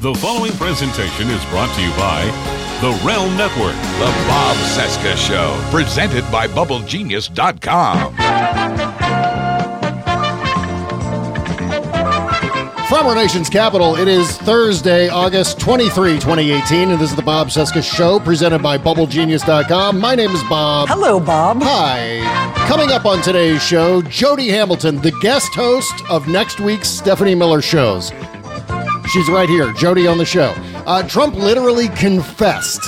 The following presentation is brought to you by the Realm Network. The Bob Cesca Show, presented by BubbleGenius.com. From our nation's capital, it is Thursday, August 23, 2018, and this is the Bob Cesca Show, presented by BubbleGenius.com. My name is Bob. Hello, Bob. Hi. Coming up on today's show, Jody Hamilton, the guest host of next week's Stephanie Miller shows. She's right here, Jody on the show. Uh, Trump literally confessed.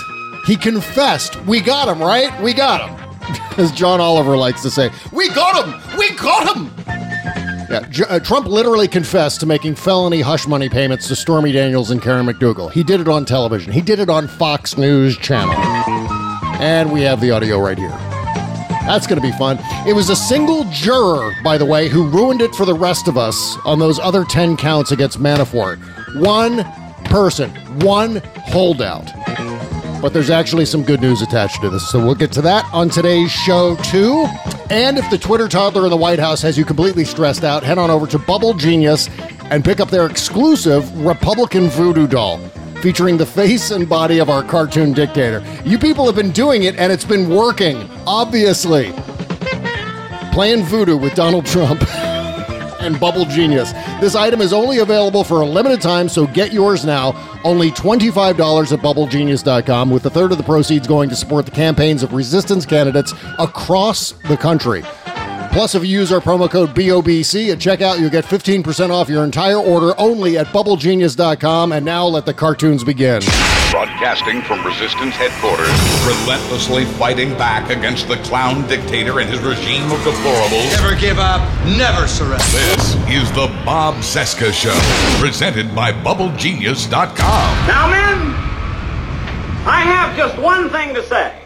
He confessed. We got him, right? We got him. As John Oliver likes to say, we got him! We got him! Yeah, J- uh, Trump literally confessed to making felony hush money payments to Stormy Daniels and Karen McDougal. He did it on television. He did it on Fox News Channel. And we have the audio right here. That's going to be fun. It was a single juror, by the way, who ruined it for the rest of us on those other 10 counts against Manafort. One person, one holdout. But there's actually some good news attached to this, so we'll get to that on today's show, too. And if the Twitter toddler in the White House has you completely stressed out, head on over to Bubble Genius and pick up their exclusive Republican voodoo doll featuring the face and body of our cartoon dictator. You people have been doing it, and it's been working, obviously. Playing voodoo with Donald Trump. and Bubble Genius. This item is only available for a limited time, so get yours now. Only $25 at bubblegenius.com, with a third of the proceeds going to support the campaigns of resistance candidates across the country. Plus, if you use our promo code BOBC at checkout, you'll get 15% off your entire order only at bubblegenius.com. And now let the cartoons begin. Broadcasting from Resistance headquarters, relentlessly fighting back against the clown dictator and his regime of deplorables. Never give up, never surrender. This is the Bob Cesca Show, presented by BubbleGenius.com. Now, men, I have just one thing to say.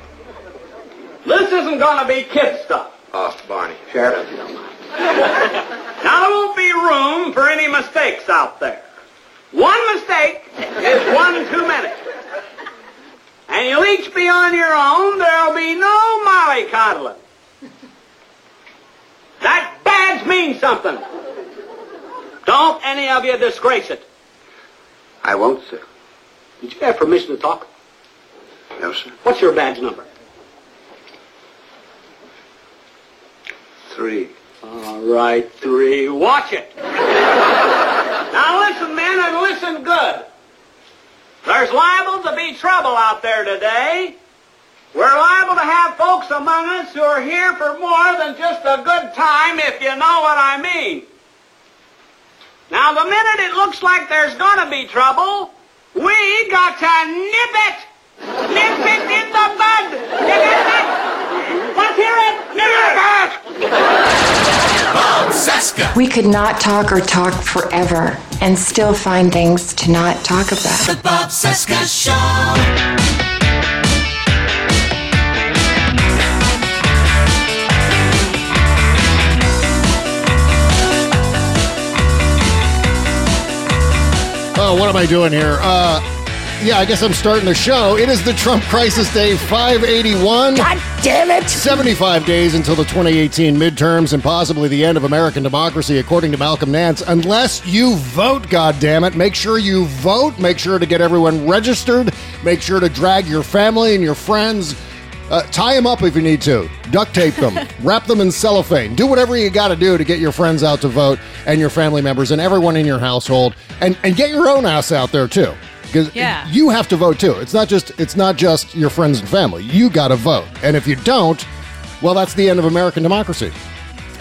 This isn't going to be kid stuff. Oh, Barney. Sheriff. sure. don't mind. Now, there won't be room for any mistakes out there. One mistake is one too many. And you'll each be on your own. There'll be no mollycoddling. That badge means something. Don't any of you disgrace it. I won't, sir. Did you have permission to talk? No, sir. What's your badge number? Three. All right, three. Watch it. now listen, men, and listen good. There's liable to be trouble out there today. We're liable to have folks among us who are here for more than just a good time, if you know what I mean. Now, the minute it looks like there's going to be trouble, we got to nip it. Nip it in the bud. Nip it. Let's hear it. Nip it. We could not talk or talk forever and still find things to not talk about. The Bob Cesca Show. Oh, what am I doing here? Uh, yeah, I guess I'm starting the show. It is the Trump Crisis Day 581. God damn it! 75 days until the 2018 midterms and possibly the end of American democracy, according to Malcolm Nance. Unless you vote, God damn it! Make sure you vote. Make sure to get everyone registered. Make sure to drag your family and your friends. Uh, tie them up if you need to. Duct tape them. wrap them in cellophane. Do whatever you got to do to get your friends out to vote and your family members and everyone in your household. And, and get your own ass out there too. Because Yeah. you have to vote too. It's not just it's not just your friends and family. You got to vote. And if you don't, well, that's the end of American democracy.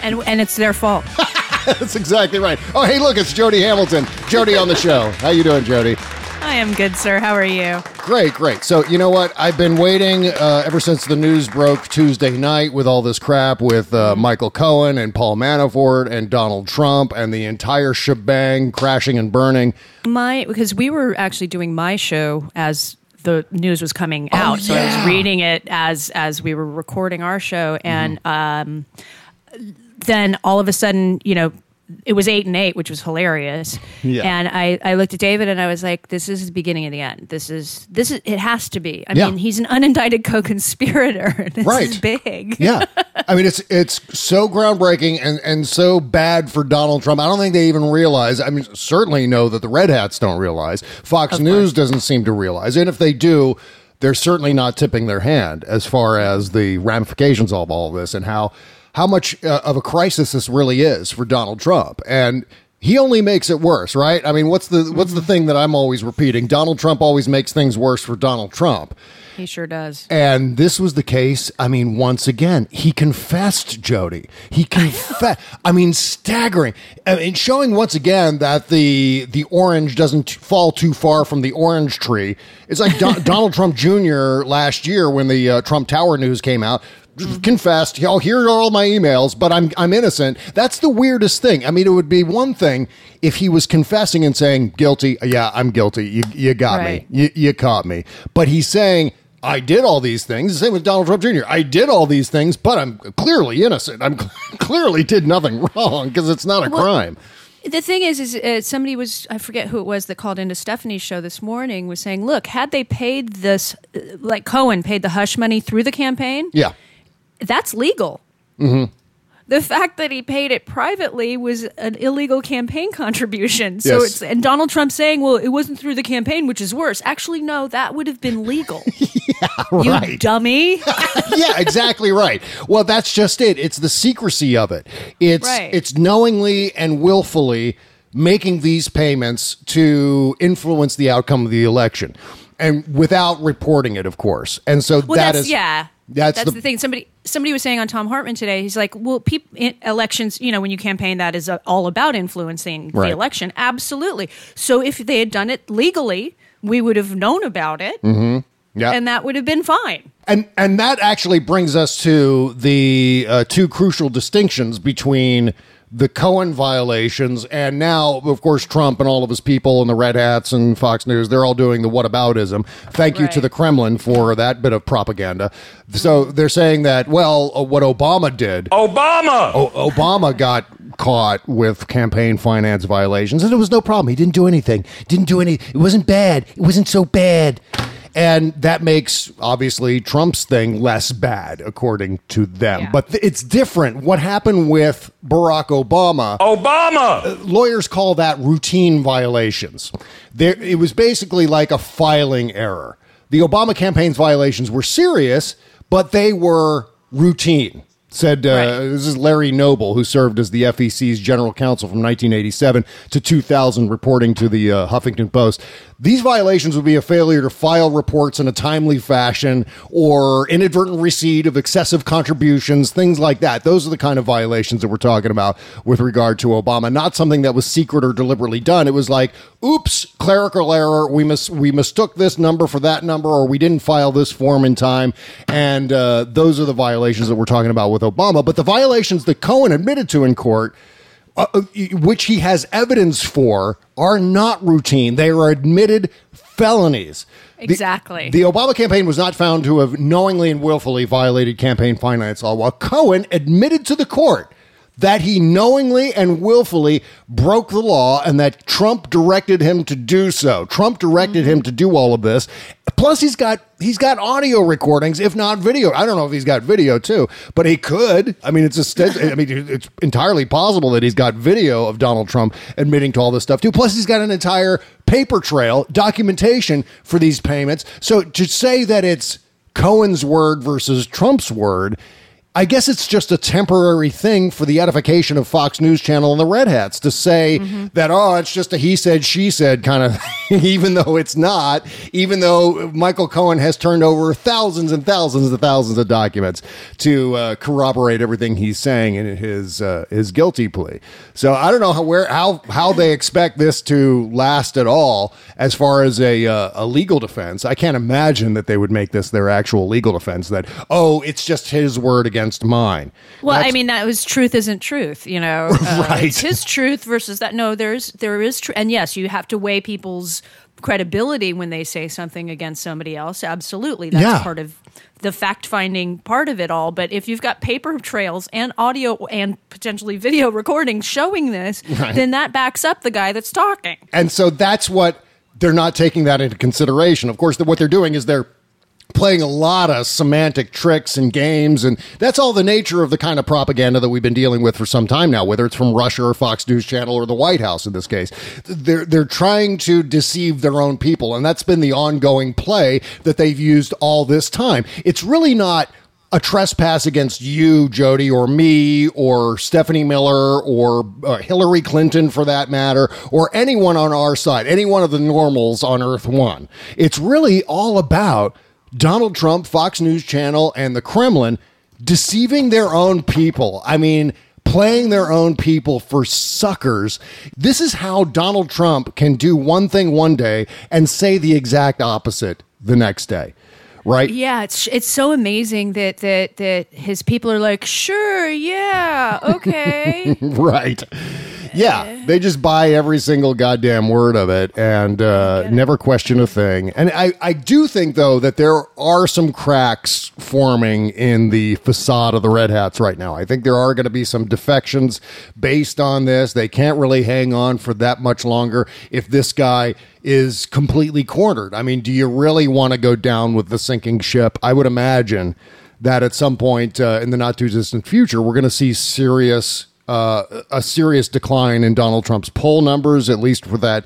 and and it's their fault. That's exactly right. Oh, hey, look, it's Jody Hamilton. Jody on the show. How you doing, Jody? I am good, sir. How are you? Great, great. So you know what? I've been waiting uh, ever since the news broke Tuesday night with all this crap with uh, Michael Cohen and Paul Manafort and Donald Trump and the entire shebang crashing and burning. My because we were actually doing my show as the news was coming out, so I was reading it as as we were recording our show, and um, then all of a sudden, you know. It was eight and eight, which was hilarious. Yeah. And I, I looked at David and I was like, "This is the beginning of the end. This is this is it has to be. I Yeah. mean, he's an unindicted co-conspirator. This Right. is big. yeah. I mean, it's it's so groundbreaking and, and so bad for Donald Trump. I don't think they even realize. I mean, certainly know that the Red Hats don't realize. Fox News doesn't seem to realize. And if they do, they're certainly not tipping their hand as far as the ramifications of all of this and how how much uh, of a crisis this really is for Donald Trump. And he only makes it worse, right? I mean, what's the what's the thing that I'm always repeating? Donald Trump always makes things worse for Donald Trump. He sure does. And this was the case. I mean, once again, he confessed, Jody. He confessed. I mean, staggering. I mean, showing once again that the the orange doesn't fall too far from the orange tree. It's like Don, Donald Trump Jr. last year when the uh, Trump Tower news came out. Confessed, oh, here are all my emails, but I'm I'm innocent. That's the weirdest thing. I mean, it would be one thing if he was confessing and saying guilty. Yeah, I'm guilty. You you got Right. me. You, you caught me. But he's saying, I did all these things. The same with Donald Trump Jr. I did all these things, but I'm clearly innocent. I'm clearly did nothing wrong because it's not a crime. The thing is, is uh, somebody was I forget who it was that called into Stephanie's show this morning was saying, look, had they paid this, uh, like Cohen paid the hush money through the campaign, Yeah. That's legal. Mm-hmm. The fact that he paid it privately was an illegal campaign contribution. So Yes. it's and Donald Trump saying, "Well, it wasn't through the campaign, which is worse." Actually, no, that would have been legal. You right. dummy. yeah, exactly right. Well, that's just it. It's the secrecy of it. It's Right. it's knowingly and willfully making these payments to influence the outcome of the election, and without reporting it, of course. And so Well, that that's is- yeah. That's, That's the, the, thing. Somebody somebody was saying on Thom Hartmann today. He's like, "Well, peop, elections. You know, when you campaign, that is uh, all about influencing Right. the election. Absolutely. So if they had done it legally, we would have known about it, yeah. and that would have been fine. And and that actually brings us to the uh, two crucial distinctions between the Cohen violations and now, of course, Trump and all of his people and the Red Hats and Fox News. They're all doing the whataboutism. Thank you to the Kremlin for that bit of propaganda. So they're saying that well, uh, what Obama did. Obama! O- Obama got caught with campaign finance violations, and it was no problem. He didn't do anything. Didn't do any. It wasn't bad. It wasn't so bad. And that makes obviously Trump's thing less bad, according to them. Yeah. But th- it's different. What happened with Barack Obama? Obama! Uh, lawyers call that routine violations. There, it was basically like a filing error. The Obama campaign's violations were serious, but they were routine. Said uh, Right. this is Larry Noble, who served as the FEC's general counsel from 1987 to 2000, reporting to the uh, Huffington Post. These violations would be a failure to file reports in a timely fashion or inadvertent receipt of excessive contributions, things like that. Those are the kind of violations that we're talking about with regard to Obama. Not something that was secret or deliberately done. It was like, oops, clerical error. We mis- we mistook this number for that number, or we didn't file this form in time. And uh, those are the violations that we're talking about with Obama. But the violations that Cohen admitted to in court uh, uh, which he has evidence for, are not routine. They are admitted felonies. Exactly. The, Obama campaign was not found to have knowingly and willfully violated campaign finance law, while Cohen admitted to the court that he knowingly and willfully broke the law and that Trump directed him to do so. Trump directed him to do all of this. Plus he's got he's got audio recordings if not video. I don't know if he's got video too, but he could. I mean it's a st- I mean it's entirely possible that he's got video of Donald Trump admitting to all this stuff too. Plus he's got an entire paper trail documentation for these payments. So to say that it's Cohen's word versus Trump's word I guess it's just a temporary thing for the edification of Fox News Channel and the Red Hats to say that, oh, it's just a he said, she said kind of thing, even though it's not, even though Michael Cohen has turned over thousands and thousands and thousands of documents to uh, corroborate everything he's saying in his uh, his guilty plea. So I don't know how where how how they expect this to last at all as far as a uh, a legal defense. I can't imagine that they would make this their actual legal defense that oh, it's just his word against mine. Well, I mean, that was truth isn't truth, you know. Uh, Right. It's his truth versus that. No, there's there is truth, and yes, you have to weigh people's credibility when they say something against somebody else. Absolutely, that's Yeah. part of the fact finding part of it all. But if you've got paper trails and audio and potentially video recordings showing this, Right. then that backs up the guy that's talking. And so that's what they're not taking that into consideration. Of course, what they're doing is they're playing a lot of semantic tricks and games and that's all the nature of the kind of propaganda that we've been dealing with for some time now whether it's from Russia or Fox News channel or the White House in this case they're they're trying to deceive their own people and that's been the ongoing play that they've used all this time it's really not a trespass against you, Jody, or me, or Stephanie Miller, or uh, Hillary Clinton for that matter, or anyone on our side, any one of the normals on Earth One. It's really all about Donald Trump, Fox News Channel, and the Kremlin deceiving their own people. I mean, playing their own people for suckers. This is how Donald Trump can do one thing one day and say the exact opposite the next day. Right? Yeah, it's it's so amazing that that that his people are like, sure, yeah, okay. right. Yeah, they just buy every single goddamn word of it and uh, never question a thing. And I, I do think, though, that there are some cracks forming in the facade of the Red Hats right now. I think there are going to be some defections based on this. They can't really hang on for that much longer if this guy is completely cornered. I mean, do you really want to go down with the sinking ship? I would imagine that at some point uh, in the not too distant future, we're going to see serious uh, a serious decline in Donald Trump's poll numbers, at least for that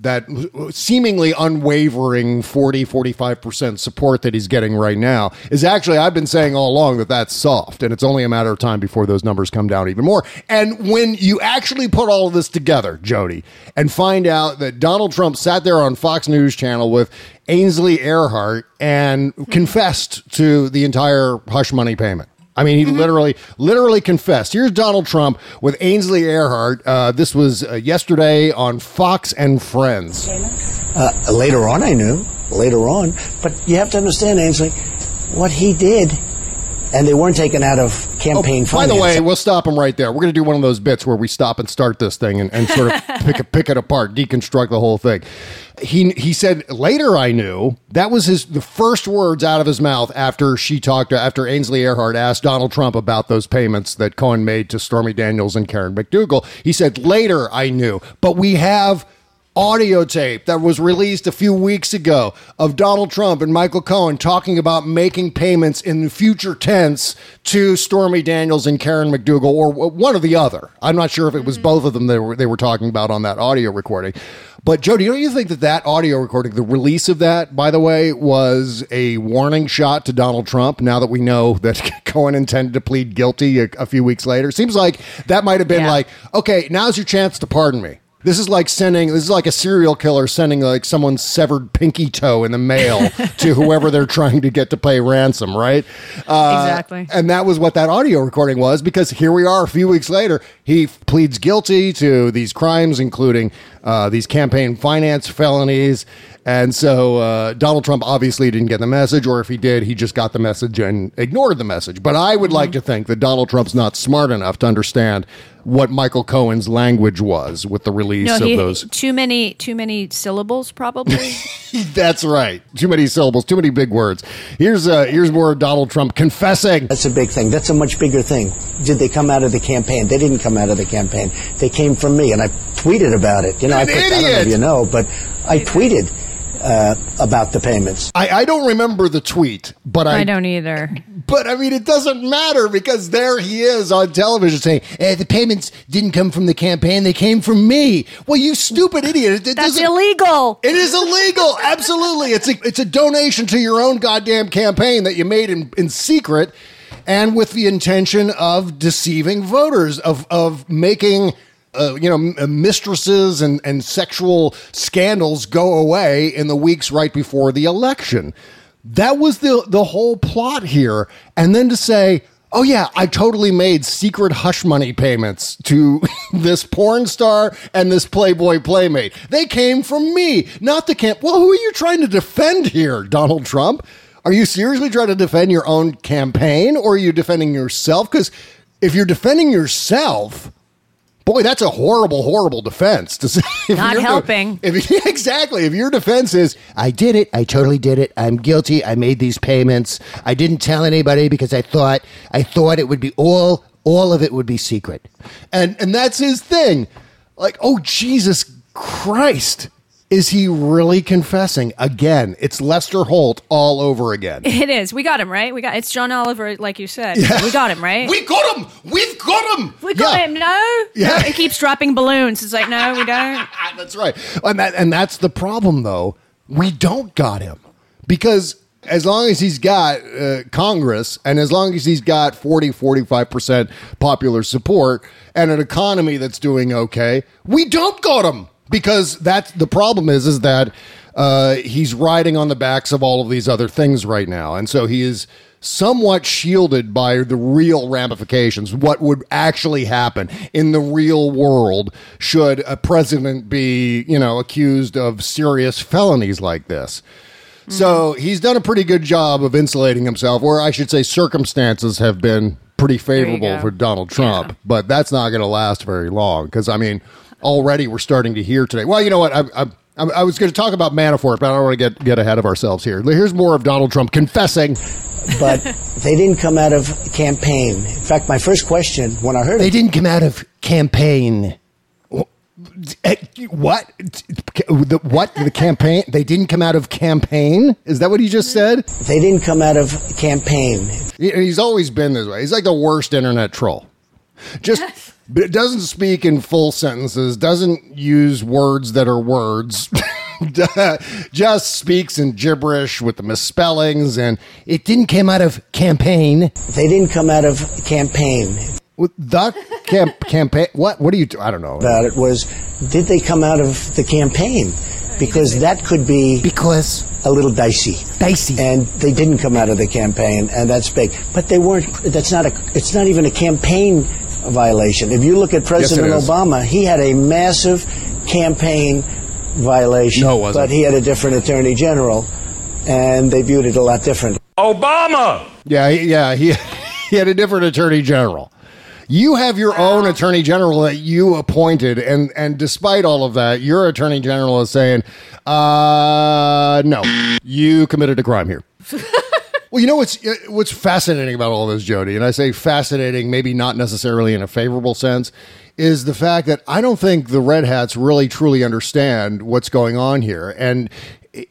that seemingly unwavering 40 45% support that he's getting right now is actually I've been saying all along that that's soft and it's only a matter of time before those numbers come down even more. And when you actually put all of this together, Jody, and find out that Donald Trump sat there on Fox News channel with Ainsley Earhardt and confessed to the entire hush money payment. I mean, he literally, literally confessed. Here's Donald Trump with Ainsley Earhardt. Uh, this was uh, yesterday on Fox and Friends. Uh, later on, I knew. Later on, but you have to understand, Ainsley, what he did, and they weren't taken out of campaign Oh, By the way, we'll stop him right there. We're going to do one of those bits where we stop and start this thing and, and sort of pick it, pick it apart, deconstruct the whole thing. He he said later I knew that was his the first words out of his mouth after she talked after Ainsley Earhardt asked Donald Trump about those payments that Cohen made to Stormy Daniels and Karen McDougal. He said later I knew, but we have audio tape that was released a few weeks ago of Donald Trump and Michael Cohen talking about making payments in the future tense to Stormy Daniels and Karen McDougal or one or the other. I'm not sure if it was mm-hmm. both of them they were they were talking about on that audio recording. But Jody, don't you think that that audio recording, the release of that, by the way, was a warning shot to Donald Trump? Now that we know that Cohen intended to plead guilty a, a few weeks later, seems like that might have been Yeah. like, okay, now's your chance to pardon me. This is like sending. This is like a serial killer sending like someone's severed pinky toe in the mail to whoever they're trying to get to pay ransom, right? Uh, Exactly. And that was what that audio recording was because here we are a few weeks later. He pleads guilty to these crimes, including uh, these campaign finance felonies. And so uh, Donald Trump obviously didn't get the message, or if he did, he just got the message and ignored the message. But I would like to think that Donald Trump's not smart enough to understand what Michael Cohen's language was with the release No, of he, those. too many too many syllables, probably. That's right. Too many syllables, too many big words. Here's uh, here's more of Donald Trump confessing. That's a big thing. That's a much bigger thing. Did they come out of the campaign? They didn't come out of the campaign. They came from me, and I tweeted about it. You know, I, An put, I don't know idiot. if you know, but I tweeted uh, about the payments. I, I don't remember the tweet, but I, I don't either. But I mean, it doesn't matter because there he is on television saying eh, the payments didn't come from the campaign; they came from me. Well, you stupid idiot! It, it That's doesn't- illegal. It is illegal. Absolutely, it's a it's a donation to your own goddamn campaign that you made in in secret, and with the intention of deceiving voters, of of making. Uh, you know, mistresses and, and sexual scandals go away in the weeks right before the election. That was the the whole plot here. And then to say, oh yeah, I totally made secret hush money payments to this porn star and this Playboy playmate. They came from me, not the camp. Well, who are you trying to defend here, Donald Trump? Are you seriously trying to defend your own campaign or are you defending yourself? Because if you're defending yourself, boy, that's a horrible, horrible defense. To say, if Not helping. if exactly, if your defense is, I did it, I totally did it, I'm guilty, I made these payments, I didn't tell anybody because I thought, I thought it would be all, all of it would be secret, and and that's his thing. Like, oh Jesus Christ. Is he really confessing again? It's Lester Holt all over again. It is. We got him right. We got it's John Oliver, like you said. We got him right. We got him. We've got him. We got Yeah. him. No, Yeah. No, it keeps dropping balloons. It's like no, we don't. That's right. And that and that's the problem though. We don't got him. Because as long as he's got uh, Congress and as long as he's got 40 45% popular support and an economy that's doing okay, we don't got him. Because that's the problem is is that uh, he's riding on the backs of all of these other things right now. And so he is somewhat shielded by the real ramifications, what would actually happen in the real world should a president be, you know, accused of serious felonies like this. So he's done a pretty good job of insulating himself, or I should say, circumstances have been pretty favorable for Donald Trump, but that's not going to last very long because, I mean, already we're starting to hear today. Well, you know what? I, I, I I was going to talk about Manafort, but I don't want to get, get ahead of ourselves here. Here's more of Donald Trump confessing. but they didn't come out of campaign. In fact, my first question when I heard it. They it, didn't come out of campaign. Eh, What? The, what? The campaign? They didn't come out of campaign? Is that what he just said? they didn't come out of campaign. He- He's always been this way. He's like the worst internet troll. Just but it doesn't speak in full sentences, doesn't use words that are words. just speaks in gibberish with the misspellings and it didn't come out of campaign. They didn't come out of campaign. With the camp campaign what what do you do? I don't know. About it was, did they come out of the campaign? Because that could be Because a little dicey. dicey. And they didn't come out of the campaign, and that's big. But they weren't. That's not a. It's not even a campaign violation. If you look at President is. Obama, he had a massive campaign violation. No, it wasn't. But he had a different attorney general, and they viewed it a lot different. Obama! Yeah, he- yeah, he he had a different attorney general. You have your own attorney general that you appointed, and and despite all of that, your attorney general is saying, "Uh, no, you committed a crime here." well, you know what's uh, what's fascinating about all this, Jody, and I say fascinating, maybe not necessarily in a favorable sense, is the fact that I don't think the Red Hats really truly understand what's going on here, and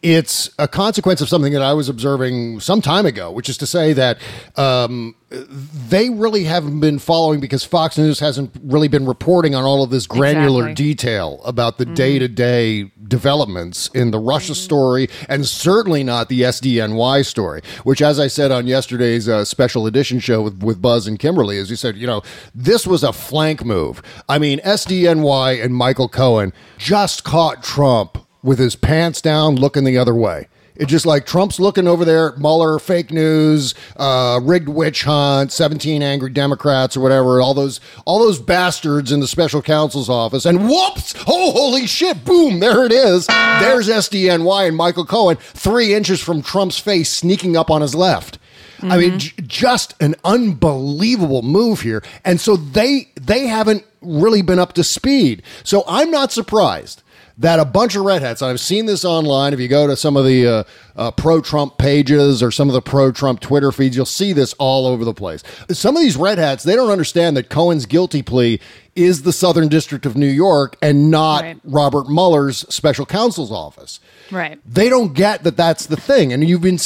it's a consequence of something that I was observing some time ago, which is to say that um, they really haven't been following because Fox News hasn't really been reporting on all of this granular Exactly. detail about the day to day developments in the Russia story and certainly not the SDNY story, which, as I said on yesterday's uh, special edition show with, with Buzz and Kimberly, as you said, you know, this was a flank move. I mean, SDNY and Michael Cohen just caught Trump with his pants down looking the other way. It's just like Trump's looking over there at Mueller, fake news, uh, rigged witch hunt, seventeen angry Democrats or whatever, all those all those bastards in the special counsel's office, and whoops! Oh, holy shit! Boom! There it is. There's SDNY and Michael Cohen, three inches from Trump's face, sneaking up on his left. I mean, j- just an unbelievable move here, and so they they haven't really been up to speed. So I'm not surprised that a bunch of red hats, I've seen this online. If you go to some of the uh, uh, pro Trump pages or some of the pro Trump Twitter feeds, you'll see this all over the place. Some of these red hats, they don't understand that Cohen's guilty plea is the Southern District of New York and not Right. Robert Mueller's special counsel's office. Right. They don't get that that's the thing. And you've been,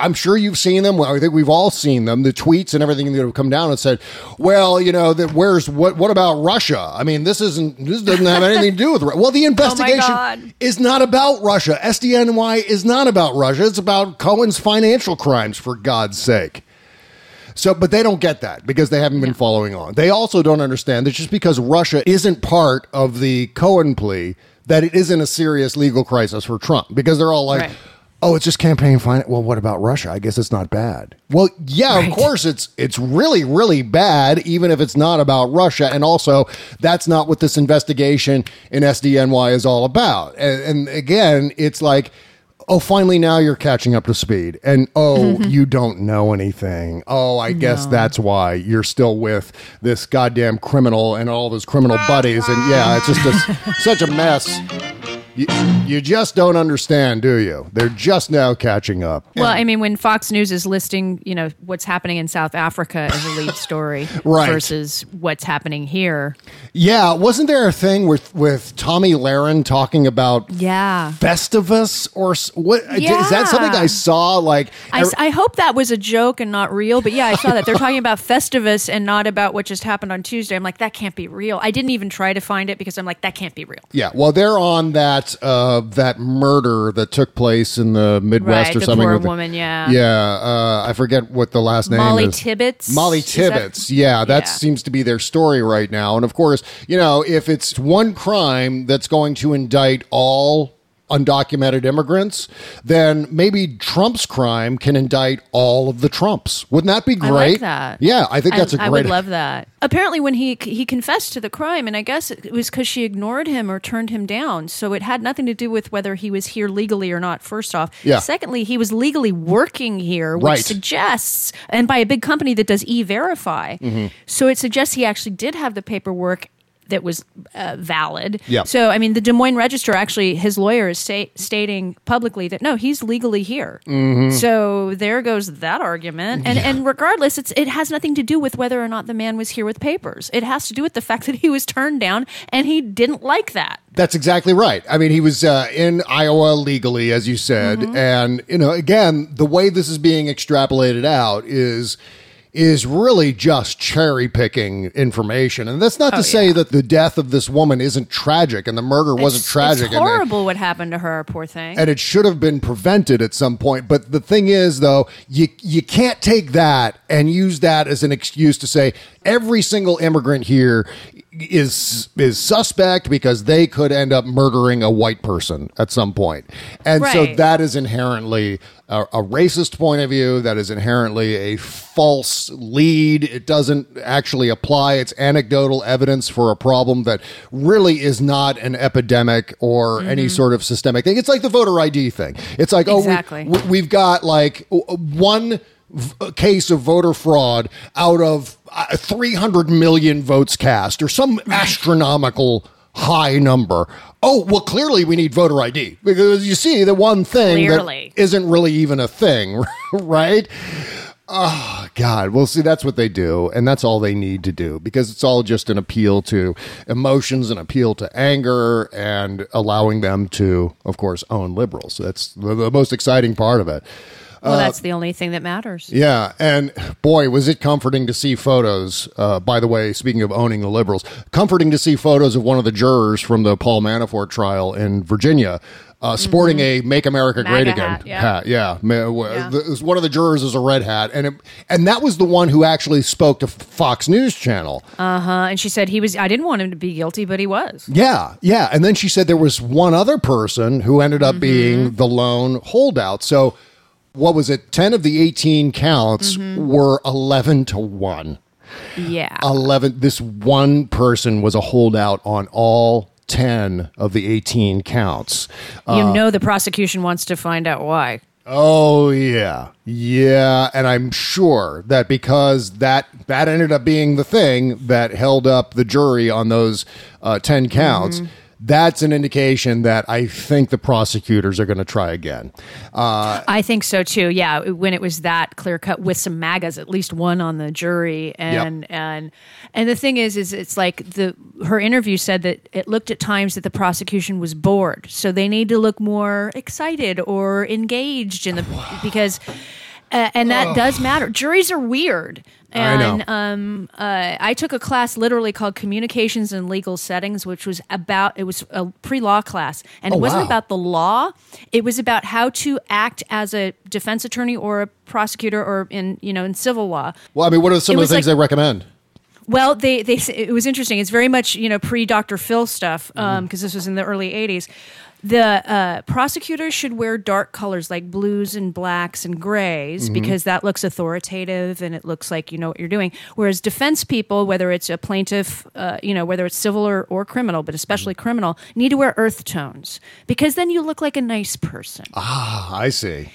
I'm sure you've seen them. Well, I think we've all seen them, the tweets and everything that have come down and said, well, you know, that where's, what, what about Russia? I mean, this isn't, this doesn't have anything to do with, well, the oh investigation God. is not about Russia. SDNY is not about Russia. It's about Cohen's financial crimes, for God's sake. So, but they don't get that because they haven't been following on. They also don't understand that just because Russia isn't part of the Cohen plea, that it isn't a serious legal crisis for Trump because they're all like, Right. "Oh, it's just campaign finance." Well, what about Russia? I guess it's not bad. Well, yeah, of course it's it's really really bad, even if it's not about Russia. And also, that's not what this investigation in SDNY is all about. And, and again, it's like oh, finally now you're catching up to speed. And oh, mm-hmm. you don't know anything. Oh, I guess No. that's why you're still with this goddamn criminal and all of his criminal oh, buddies. And yeah, it's just a, such a mess. You, you just don't understand, do you? They're just now catching up. Well, I mean, when Fox News is listing, you know, what's happening in South Africa as a lead story Right. versus what's happening here. Yeah, wasn't there a thing with with Tomi Lahren talking about Yeah. Festivus or what? Is that something I saw? Like, I, I hope that was a joke and not real, but yeah, I saw that. They're talking about Festivus and not about what just happened on Tuesday. I'm like, that can't be real. I didn't even try to find it because I'm like, that can't be real. Yeah, well, they're on that uh, that murder that took place in the Midwest Right, or the something. poor with the- woman, yeah. yeah. Uh, I forget what the last name Molly is. Tibbetts? Molly Is that- yeah, that Yeah. seems to be their story right now. And of course, you know, if it's one crime that's going to indict all undocumented immigrants, then maybe Trump's crime can indict all of the Trumps. Wouldn't that be great? I like that. Yeah, I think that's a great. I would love that. Apparently, when he he confessed to the crime, and I guess it was because she ignored him or turned him down. So it had nothing to do with whether he was here legally or not. First off, Yeah. Secondly, he was legally working here, which Right. suggests, and by a big company that does e-verify. Mm-hmm. So it suggests he actually did have the paperwork. That was uh, valid. Yeah. So, I mean, the Des Moines Register actually, his lawyer is sta- stating publicly that no, he's legally here. Mm-hmm. So there goes that argument. And and regardless, it's it has nothing to do with whether or not the man was here with papers. It has to do with the fact that he was turned down and he didn't like that. That's exactly right. I mean, he was uh, in Iowa legally, as you said, Mm-hmm. and you know, again, the way this is being extrapolated out is is really just cherry picking information, and that's not to Oh, say yeah. that the death of this woman isn't tragic and the murder wasn't tragic. It's and they- horrible what happened to her, poor thing. and it should have been prevented at some point. But the thing is, though, you you can't take that and use that as an excuse to say every single immigrant here is is suspect because they could end up murdering a white person at some point. And so that is inherently a, a racist point of view. That is inherently a false lead. It doesn't actually apply. It's anecdotal evidence for a problem that really is not an epidemic or any mm-hmm. sort of systemic thing. It's like the voter ID thing. It's like, Exactly. oh, we, we- we've got like one v- case of voter fraud out of uh, 300 million votes cast or some astronomical high number. Oh, well, clearly we need voter ID because you see the one thing Clearly. that isn't really even a thing, right? Oh God! Well, see, that's what they do, and that's all they need to do because it's all just an appeal to emotions, an appeal to anger, and allowing them to, of course, own liberals. That's the, the most exciting part of it. Well, that's the only thing that matters. Yeah, and boy, was it comforting to see photos. Uh, by the way, speaking of owning the liberals, comforting to see photos of one of the jurors from the Paul Manafort trial in Virginia. Uh, sporting a "Make America Great Mm-hmm. Again" hat, yeah. hat. Yeah, Yeah. the- one of the jurors is a red hat, and it, and that was the one who actually spoke to Fox News Channel. Uh huh. And she said he was. I didn't want him to be guilty, but he was. Yeah, yeah. And then she said there was one other person who ended up being the lone holdout. So, what was it? 10 of the 18 counts mm-hmm. were 11 to 1. Yeah. 11. This one person was a holdout on all 10 of the 18 counts. you uh, know the prosecution wants to find out why. Oh yeah, yeah, and I'm sure that because that that ended up being the thing that held up the jury on those uh, ten counts. Mm-hmm. That's an indication that I think the prosecutors are going to try again. Uh, I think so too. Yeah, when it was that clear cut with some magas, at least one on the jury, and and and the thing is, is it's like the her interview said that it looked at times that the prosecution was bored, so they need to look more excited or engaged in the because. Uh, and that does matter. Juries are weird. I And know. um, uh, I took a class literally called Communications in Legal Settings, which was about it was a pre-law class, and Oh, it wasn't wow. about the law. It was about how to act as a defense attorney or a prosecutor, or in you know in civil law. well, I mean, what are some It of the things like- they recommend? Well, they they it was interesting. It's very much you know pre Dr. Phil stuff because Mm-hmm. this was in the early '80s. The uh, prosecutors should wear dark colors like blues and blacks and grays Mm-hmm. because that looks authoritative and it looks like you know what you're doing. Whereas defense people, whether it's a plaintiff, uh, you know, whether it's civil or, or criminal, but especially Mm-hmm. criminal, need to wear earth tones because then you look like a nice person. Ah, I see.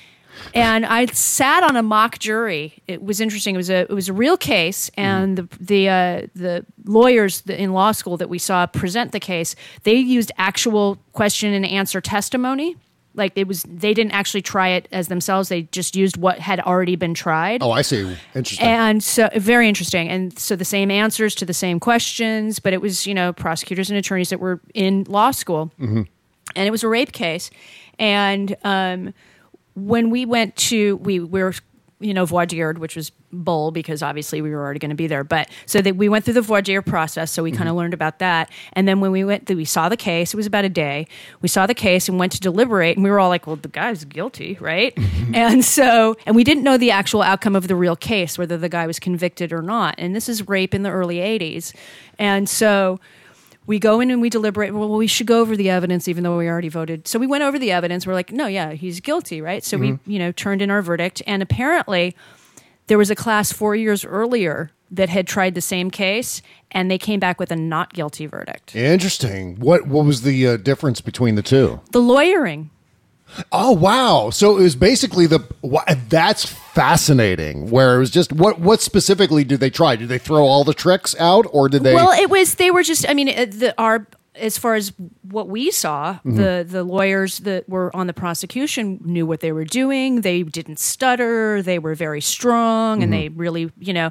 And I sat on a mock jury. It was interesting. It was a it was a real case, and the the uh, the lawyers in law school that we saw present the case, they used actual question and answer testimony. Like it was, they didn't actually try it as themselves. They just used what had already been tried. Oh, I see. Interesting. And so, very interesting. And so, the same answers to the same questions, but it was, you know, prosecutors and attorneys that were in law school. And it was a rape case. And um, when we went to, we, we were, you know, voir dired, which was bull because obviously we were already going to be there. But so that we went through the voir dire process. So we kind of mm-hmm. learned about that. And then when we went, we saw the case, it was about a day. We saw the case and went to deliberate. And we were all like, well, the guy's guilty, right? Mm-hmm. and so, and we didn't know the actual outcome of the real case, whether the guy was convicted or not. And this is rape in the early 80s. And so, we go in and we deliberate. Well, we should go over the evidence, even though we already voted. So we went over the evidence. We're like, no, yeah, he's guilty, right? So we, you know, turned in our verdict. And apparently, there was a class four years earlier that had tried the same case, and they came back with a not guilty verdict. Interesting. What what was the uh, difference between the two? The lawyering. Oh wow! So it was basically the that's fascinating. Where it was just what what specifically did they try? Did they throw all the tricks out, or did they? Well, it was they were just. I mean, uh, the our as far as what we saw, Mm-hmm. the the lawyers that were on the prosecution knew what they were doing. They didn't stutter. They were very strong, and they Mm-hmm. really, you know,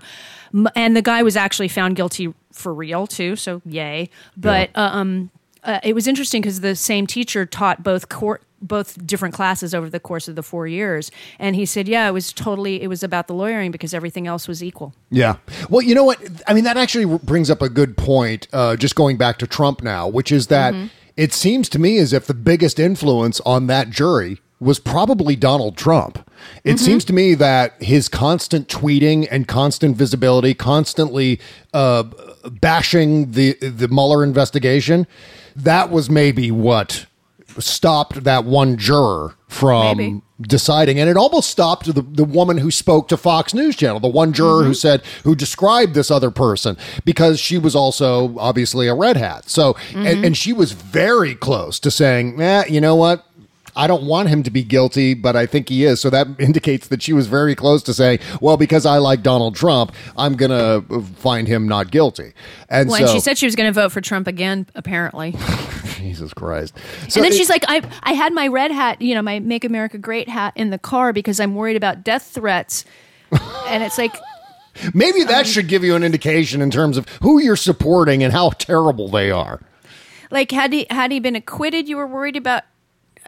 m- and the guy was actually found guilty for real too. So yay! But um, uh, it was interesting because the same teacher taught both court both different classes over the course of the four years and he said yeah it was totally it was about the lawyering because everything else was equal Yeah. Well, you know what? I mean, that actually brings up a good point. Uh, just going back to Trump now, which is that it seems to me as if the biggest influence on that jury was probably Donald Trump. It seems to me that his constant tweeting and constant visibility, constantly uh, bashing the the Mueller investigation, that was maybe what stopped that one juror from Maybe. deciding. And it almost stopped the, the woman who spoke to fox news channel the one juror who said who described this other person because she was also obviously a red hat. So and, and she was very close to saying eh, you know what I don't want him to be guilty, but I think he is. So that indicates that she was very close to saying, "Well, because I like Donald Trump, I'm gonna find him not guilty." And well, so, and she said she was going to vote for trump again apparently "Jesus Christ!" So and then it- she's like, I, I had my red hat, you know, my Make America Great hat in the car because I'm worried about death threats. and it's like, Maybe that um, should give you an indication in terms of who you're supporting and how terrible they are. like had he had he been acquitted, you were worried about.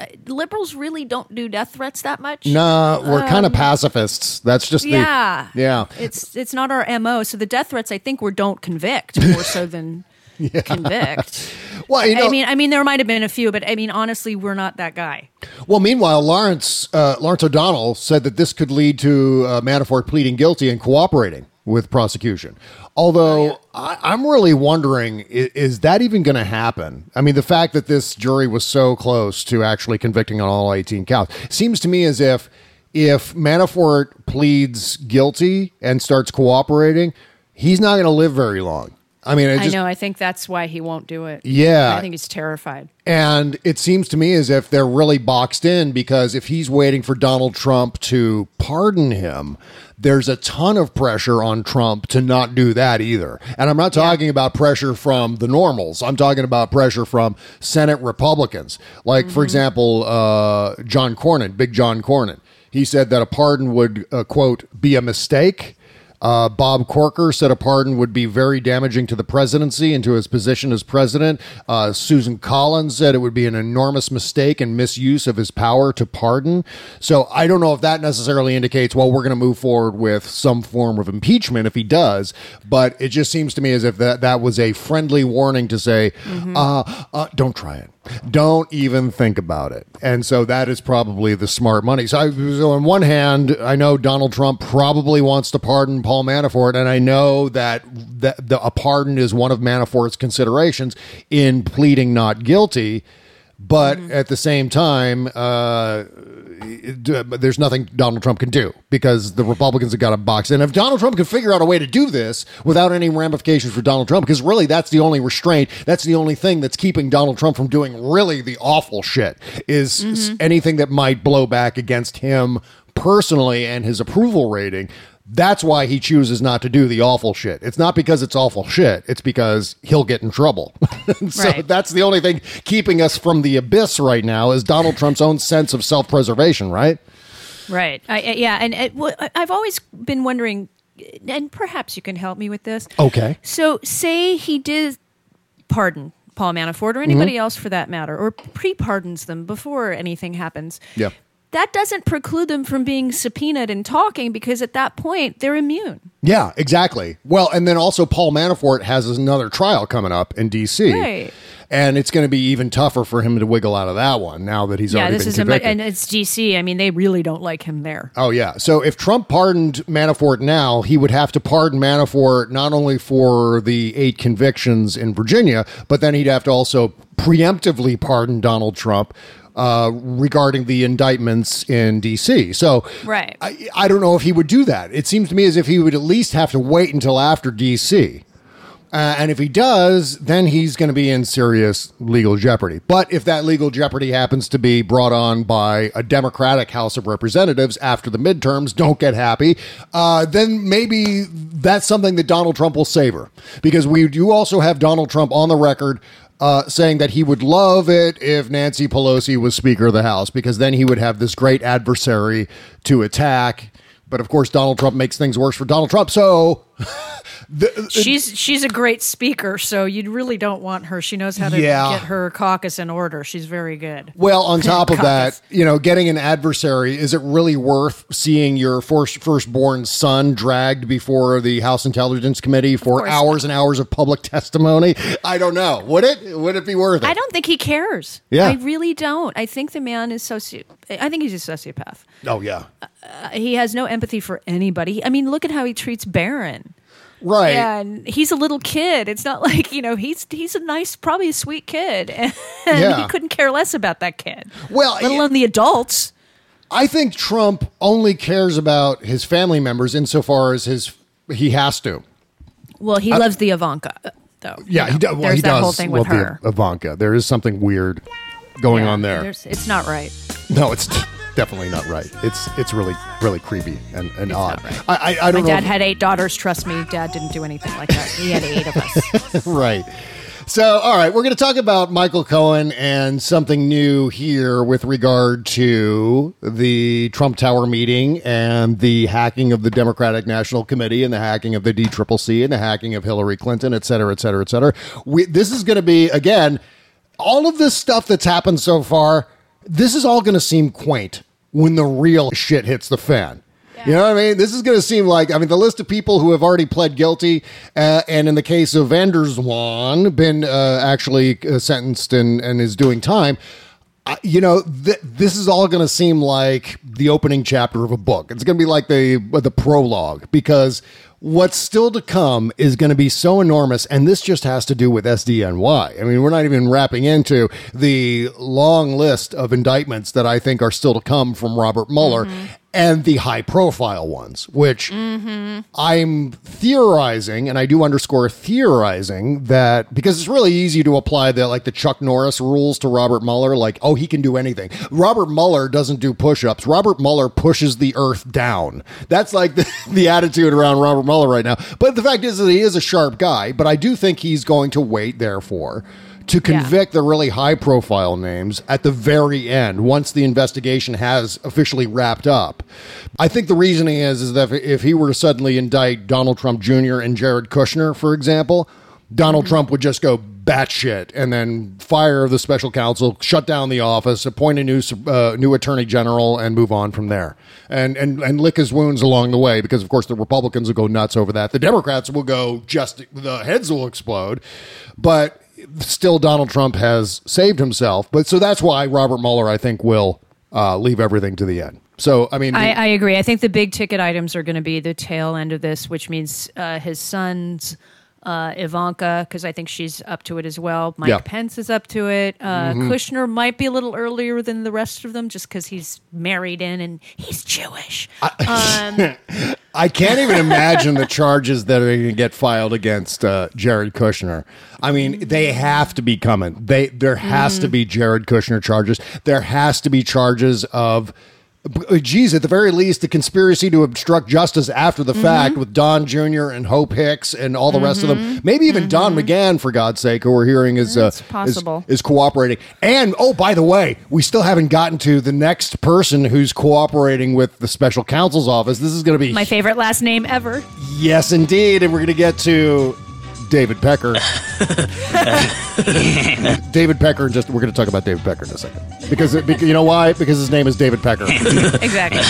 Uh, liberals really don't do death threats that much. Nah, we're kind of pacifists. That's just the Um, Yeah, yeah. It's it's not our mo. So the death threats, I think, were don't convict more so than convict. Well, you know, I mean, I mean, there might have been a few, but I mean, honestly, we're not that guy. well, meanwhile, Lawrence uh, Lawrence O'Donnell said that this could lead to uh, Manafort pleading guilty and cooperating with prosecution. Although oh, I, I'm really wondering, is, is that even going to happen? I mean, the fact that this jury was so close to actually convicting on all 18 counts seems to me as if if Manafort pleads guilty and starts cooperating, he's not going to live very long. I mean, it I just, know. I think that's why he won't do it. Yeah. I think he's terrified. And it seems to me as if they're really boxed in because if he's waiting for Donald Trump to pardon him, there's a ton of pressure on Trump to not do that either. And I'm not talking about pressure from the normals. I'm talking about pressure from Senate Republicans. Like, for example, uh, John Cornyn, Big John Cornyn. He said that a pardon would, uh, quote, be a mistake. Uh, Bob Corker said a pardon would be very damaging to the presidency and to his position as president. Uh, Susan Collins said it would be an enormous mistake and misuse of his power to pardon. So I don't know if that necessarily indicates, well, we're going to move forward with some form of impeachment if he does. But it just seems to me as if that, that was a friendly warning to say, uh, uh, don't try it. Don't even think about it. And so that is probably the smart money. So, I, so on one hand, I know Donald Trump probably wants to pardon Paul Manafort, and I know that, that the, a pardon is one of Manafort's considerations in pleading not guilty. But at the same time, uh, it- there's nothing Donald Trump can do because the Republicans have got a box. And if Donald Trump can figure out a way to do this without any ramifications for Donald Trump, because really that's the only restraint, that's the only thing that's keeping Donald Trump from doing really the awful shit is s- mm-hmm. anything that might blow back against him personally and his approval rating. That's why he chooses not to do the awful shit. It's not because it's awful shit. It's because he'll get in trouble. so Right. that's the only thing keeping us from the abyss right now is Donald Trump's own sense of self-preservation, right? Right. I, I- yeah, and it, well, I've always been wondering, and perhaps you can help me with this. Okay. So, say he did pardon Paul Manafort or Mm-hmm. anybody else for that matter, or pre-pardons them before anything happens. Yeah. That doesn't preclude them from being subpoenaed and talking because at that point they're immune. Yeah, exactly. Well, and then also Paul Manafort has another trial coming up in D.C. Right. And it's going to be even tougher for him to wiggle out of that one now that he's yeah, already this been is a, convicted. and it's DC. I mean, they really don't like him there. Oh yeah. So if Trump pardoned Manafort now, he would have to pardon Manafort not only for the eight convictions in Virginia, but then he'd have to also preemptively pardon Donald Trump uh, regarding the indictments in D.C. So Right. I, I don't know if he would do that. It seems to me as if he would at least have to wait until after D.C. Uh, and if he does, then he's going to be in serious legal jeopardy. But if that legal jeopardy happens to be brought on by a Democratic House of Representatives after the midterms, don't get happy, uh, then maybe that's something that Donald Trump will savor. Because we do also have Donald Trump on the record uh, saying that he would love it if Nancy Pelosi was Speaker of the House, because then he would have this great adversary to attack. But of course, Donald Trump makes things worse for Donald Trump. So She's she's a great speaker, so you really don't want her. She knows how to Yeah. get her caucus in order. She's very good. Well, on top of that, you know, getting an adversary, is it really worth seeing your first firstborn son dragged before the House Intelligence Committee for hours and hours of public testimony? I don't know. Would it? Would it be worth it? I don't think he cares. Yeah. I really don't. I think the man is soci. I think he's a sociopath. Oh yeah. Uh, he has no empathy for anybody. I mean, look at how he treats Barron. Right. And he's a little kid. It's not like you know he's he's a nice, probably a sweet kid, and Yeah. he couldn't care less about that kid. Well, let alone the adults. I think Trump only cares about his family members insofar as his he has to. Well, he loves the Ivanka, uh, though. Yeah, You he, know, does. well, There's he that does. whole thing with love the her. Ivanka. There is something weird going Yeah, on there. It's not right. No, it's definitely not right. It's it's really really creepy and, and odd. not right. I, I I My don't know. dad if- had eight daughters. Trust me, dad didn't do anything like that. He had eight of us. right. So, all right, we're going to talk about Michael Cohen and something new here with regard to the Trump Tower meeting and the hacking of the Democratic National Committee and the hacking of the DCCC and the hacking of Hillary Clinton, et cetera, et cetera, et cetera. We, this is going to be, again, all of this stuff that's happened so far, this is all going to seem quaint when the real shit hits the fan. You know what I mean? This is going to seem like, I mean, the list of people who have already pled guilty, uh, and in the case of Van Zwan, been uh, actually uh, sentenced and, and is doing time. You know, th- this is all going to seem like the opening chapter of a book. It's going to be like the the prologue because what's still to come is going to be so enormous, and this just has to do with SDNY. I mean, we're not even wrapping into the long list of indictments that I think are still to come from Robert Mueller mm-hmm. And the high profile ones, which I'm theorizing, and I do underscore theorizing that because it's really easy to apply the like the Chuck Norris rules to Robert Mueller, like, oh, he can do anything. Robert Mueller doesn't do push-ups. Robert Mueller pushes the earth down. That's like the, the attitude around Robert Mueller right now. But the fact is that he is a sharp guy, but I do think he's going to wait, therefore to convict the really high profile names at the very end once the investigation has officially wrapped up. I think the reasoning is is that if, if he were to suddenly indict Donald Trump Jr. and Jared Kushner, for example, Donald Trump would just go batshit and then fire the special counsel, shut down the office, appoint a new uh, new attorney general, and move on from there, and and and lick his wounds along the way. Because of course the Republicans will go nuts over that. The Democrats will go just the heads will explode, but still Donald Trump has saved himself. But so that's why Robert Mueller, I think, will uh, leave everything to the end. So I mean, I, I agree. I think the big ticket items are going to be the tail end of this, which means uh, his son's uh, Ivanka, because I think she's up to it as well. Mike Yeah. Pence is up to it. Uh, Mhm. Kushner might be a little earlier than the rest of them, just because he's married in and he's Jewish. um, I can't even imagine the charges that are going to get filed against uh, Jared Kushner. I mean, they have to be coming. They there has to Mhm. be Jared Kushner charges. There has to be charges of. Uh, geez, at the very least, the conspiracy to obstruct justice after the fact with Don Jr. and Hope Hicks and all the rest of them. Mm-hmm. Maybe even Don mm-hmm. McGahn, for God's sake, who we're hearing is uh, is, is cooperating. And oh, by the way, we still haven't gotten to the next person who's cooperating with the special counsel's office. This is going to be my favorite last name ever. Yes, indeed. And we're going to get to David Pecker. David Pecker, and just we're going to talk about David Pecker in a second. Because, it, you know why? Because his name is David Pecker. exactly.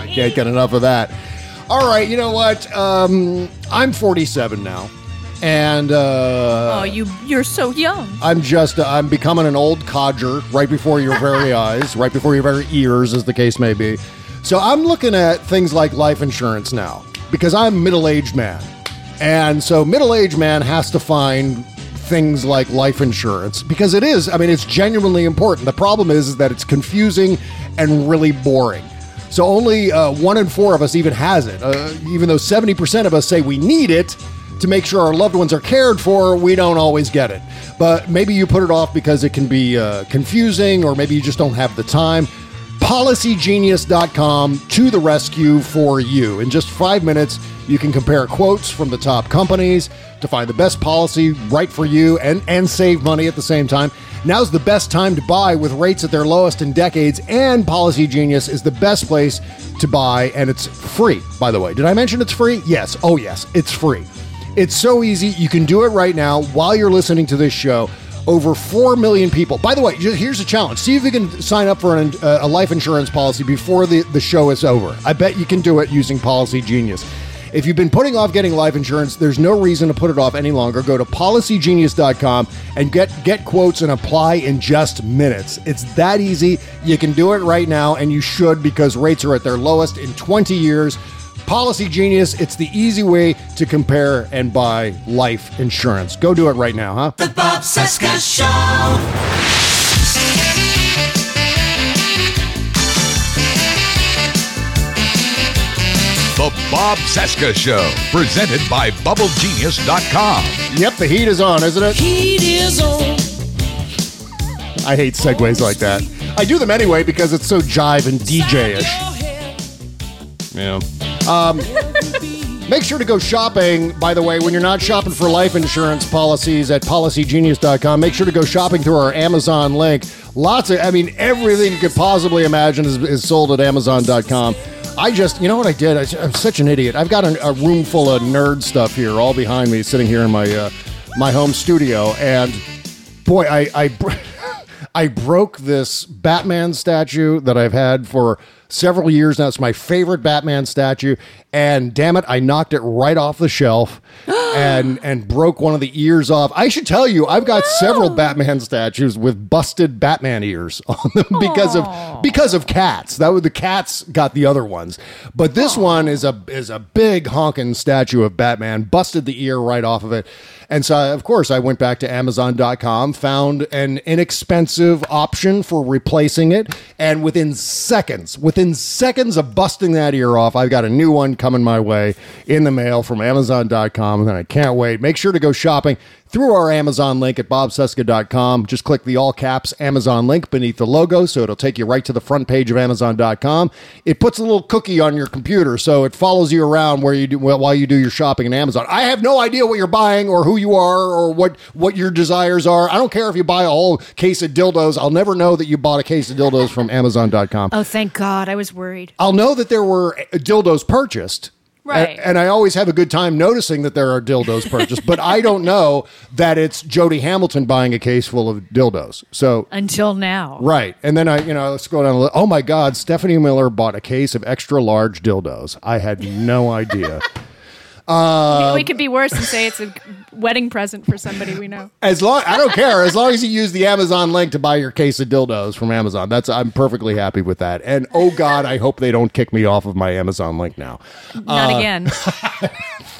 I can't get enough of that. All right, you know what? Um, I'm 47 now. And uh, oh, you you're so young. I'm just uh, I'm becoming an old codger right before your very eyes, right before your very ears, as the case may be. So I'm looking at things like life insurance now because I'm a middle-aged man, and so middle-aged man has to find things like life insurance because it is. I mean, it's genuinely important. The problem is, is that it's confusing and really boring. So only uh, one in four of us even has it, uh, even though 70% of us say we need it to make sure our loved ones are cared for, we don't always get it. But maybe you put it off because it can be uh, confusing, or maybe you just don't have the time. PolicyGenius.com to the rescue for you. In just five minutes, you can compare quotes from the top companies to find the best policy right for you and, and save money at the same time. Now's the best time to buy with rates at their lowest in decades, and Policy Genius is the best place to buy, and it's free, by the way. Did I mention it's free? Yes. Oh, yes, it's free. It's so easy. You can do it right now while you're listening to this show. Over 4 million people. By the way, here's a challenge. See if you can sign up for an, uh, a life insurance policy before the, the show is over. I bet you can do it using Policy Genius. If you've been putting off getting life insurance, there's no reason to put it off any longer. Go to policygenius.com and get get quotes and apply in just minutes. It's that easy. You can do it right now and you should because rates are at their lowest in 20 years. Policy Genius, it's the easy way to compare and buy life insurance. Go do it right now, huh? The Bob Cesca Show. The Bob Cesca Show, presented by BubbleGenius.com. Yep, the heat is on, isn't it? Heat is on. I hate segues like that. I do them anyway because it's so jive and DJ-ish. Yeah. Um, make sure to go shopping, by the way, when you're not shopping for life insurance policies at policygenius.com. Make sure to go shopping through our Amazon link. Lots of, I mean, everything you could possibly imagine is, is sold at amazon.com. I just, you know what I did? I, am such an idiot. I've got a, a room full of nerd stuff here, all behind me, sitting here in my uh, my home studio, and boy, I I, I broke this Batman statue that I've had for several years now. It's my favorite Batman statue, and damn it, I knocked it right off the shelf and and broke one of the ears off. I should tell you, I've got several Batman statues with busted Batman ears on them because of because of cats. That was the cats got the other ones, but this one is a is a big honking statue of Batman. Busted the ear right off of it. And so, of course, I went back to Amazon.com, found an inexpensive option for replacing it. And within seconds, within seconds of busting that ear off, I've got a new one coming my way in the mail from Amazon.com. And I can't wait. Make sure to go shopping through our Amazon link at bobcesca.com. Just click the all caps Amazon link beneath the logo, so it'll take you right to the front page of Amazon.com. It puts a little cookie on your computer, so it follows you around where you do while you do your shopping in Amazon. I have no idea what you're buying or who you are or what what your desires are. I don't care if you buy a whole case of dildos. I'll never know that you bought a case of dildos from Amazon.com. Oh, thank God! Was worried. I'll know that there were uh, dildos purchased. Right. A- And, I always have a good time noticing that there are dildos purchased, but I don't know that it's Jody Hamilton buying a case full of dildos. So, Until now. right. And then I, you know, let's go down. the li- Oh my God, Stephanie Miller bought a case of extra large dildos. I had no idea. Uh, we could be worse and say it's a wedding present for somebody we know. As long I don't care as long as you use the Amazon link to buy your case of dildos from Amazon. That's I'm perfectly happy with that. And oh God, I hope they don't kick me off of my Amazon link now. Not Uh, again.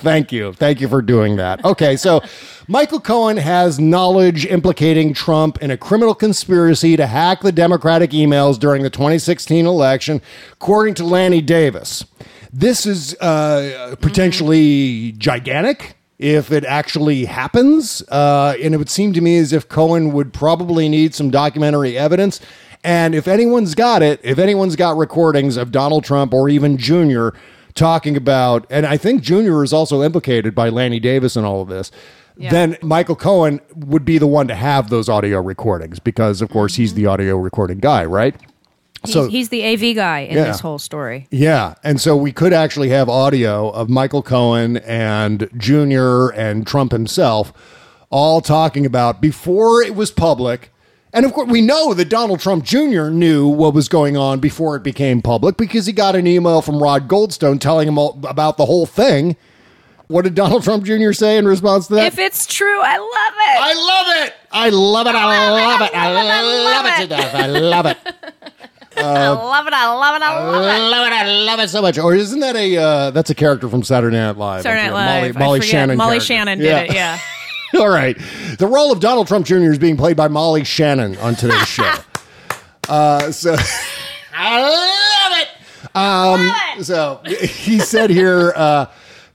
Thank you. Thank you for doing that. Okay, so Michael Cohen has knowledge implicating Trump in a criminal conspiracy to hack the Democratic emails during the 2016 election, according to Lanny Davis. This is uh, potentially gigantic if it actually happens. Uh, and it would seem to me as if Cohen would probably need some documentary evidence. And if anyone's got it, if anyone's got recordings of Donald Trump or even Jr. talking about, and I think Jr. is also implicated by Lanny Davis in all of this, then Michael Cohen would be the one to have those audio recordings because, of course, he's the audio recording guy, right? He's, he's the AV guy in Yeah. this whole story. Yeah, and so we could actually have audio of Michael Cohen and Junior and Trump himself all talking about before it was public. And of course, we know that Donald Trump Jr. knew what was going on before it became public because he got an email from Rob Goldstone telling him all about the whole thing. What did Donald Trump Jr. say in response to that? If it's true, I love it. I love it. I love it. I love it. I love it to death. I love it. I love it. I love it. I love it. love it. I love it so much. Or isn't that a uh, that's a character from Saturday Night Live? Saturday Night. Live. Molly, I Molly forget. Shannon. Molly character. Shannon did it. Yeah. All right. The role of Donald Trump Jr. is being played by Molly Shannon on today's show. Uh, so I love it. Um, So he said here. Uh,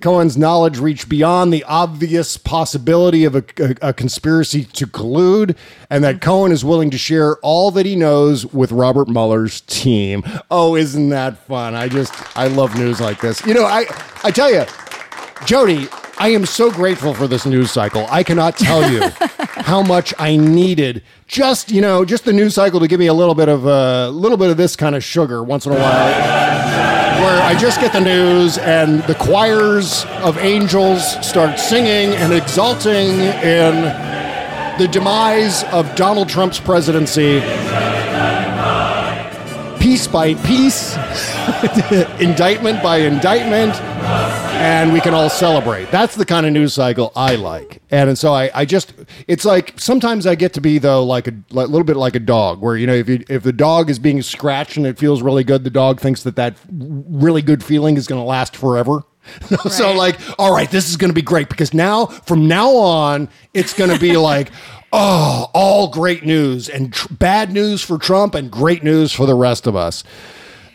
Cohen's knowledge reached beyond the obvious possibility of a, a- a conspiracy to collude, and that Cohen is willing to share all that he knows with Robert Mueller's team. Oh, isn't that fun? I just, I love news like this. You know, I, I tell you, Jody, I am so grateful for this news cycle. I cannot tell you how much I needed just, you know, just the news cycle to give me a little bit of a little bit of this kind of sugar once in a while. Where I just get the news and the choirs of angels start singing and exulting in the demise of Donald Trump's presidency. Piece by piece, indictment by indictment, and we can all celebrate. That's the kind of news cycle I like. And, and so I, I just, it's like sometimes I get to be though like a like, little bit like a dog, where you know if you, if the dog is being scratched and it feels really good, the dog thinks that that really good feeling is going to last forever. so like, all right, this is going to be great because now from now on, it's going to be like. Oh, all great news and tr- bad news for Trump and great news for the rest of us.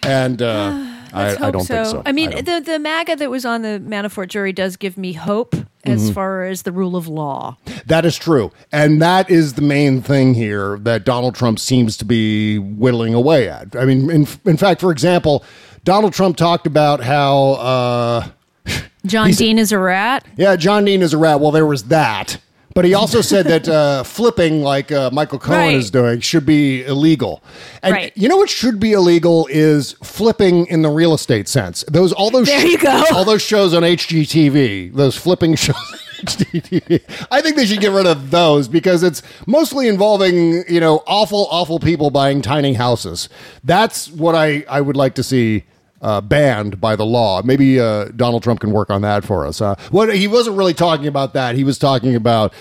And uh, I, I don't so. think so. I mean, don't. the the MAGA that was on the Manafort jury does give me hope as Mhm. far as the rule of law. That is true. And that is the main thing here that Donald Trump seems to be whittling away at. I mean, in, in fact, for example, Donald Trump talked about how, uh, John Dean is a rat. yeah, John Dean is a rat. Well, there was that. But he also said that uh, flipping, like uh, Michael Cohen Right. is doing, should be illegal. And Right. you know what should be illegal is flipping in the real estate sense. Those all those There you go. all those shows on HGTV, those flipping shows. HGTV. I think they should get rid of those because it's mostly involving you know awful, awful people buying tiny houses. That's what I I would like to see uh, banned by the law. Maybe uh, Donald Trump can work on that for us. Uh, what he wasn't really talking about that. He was talking about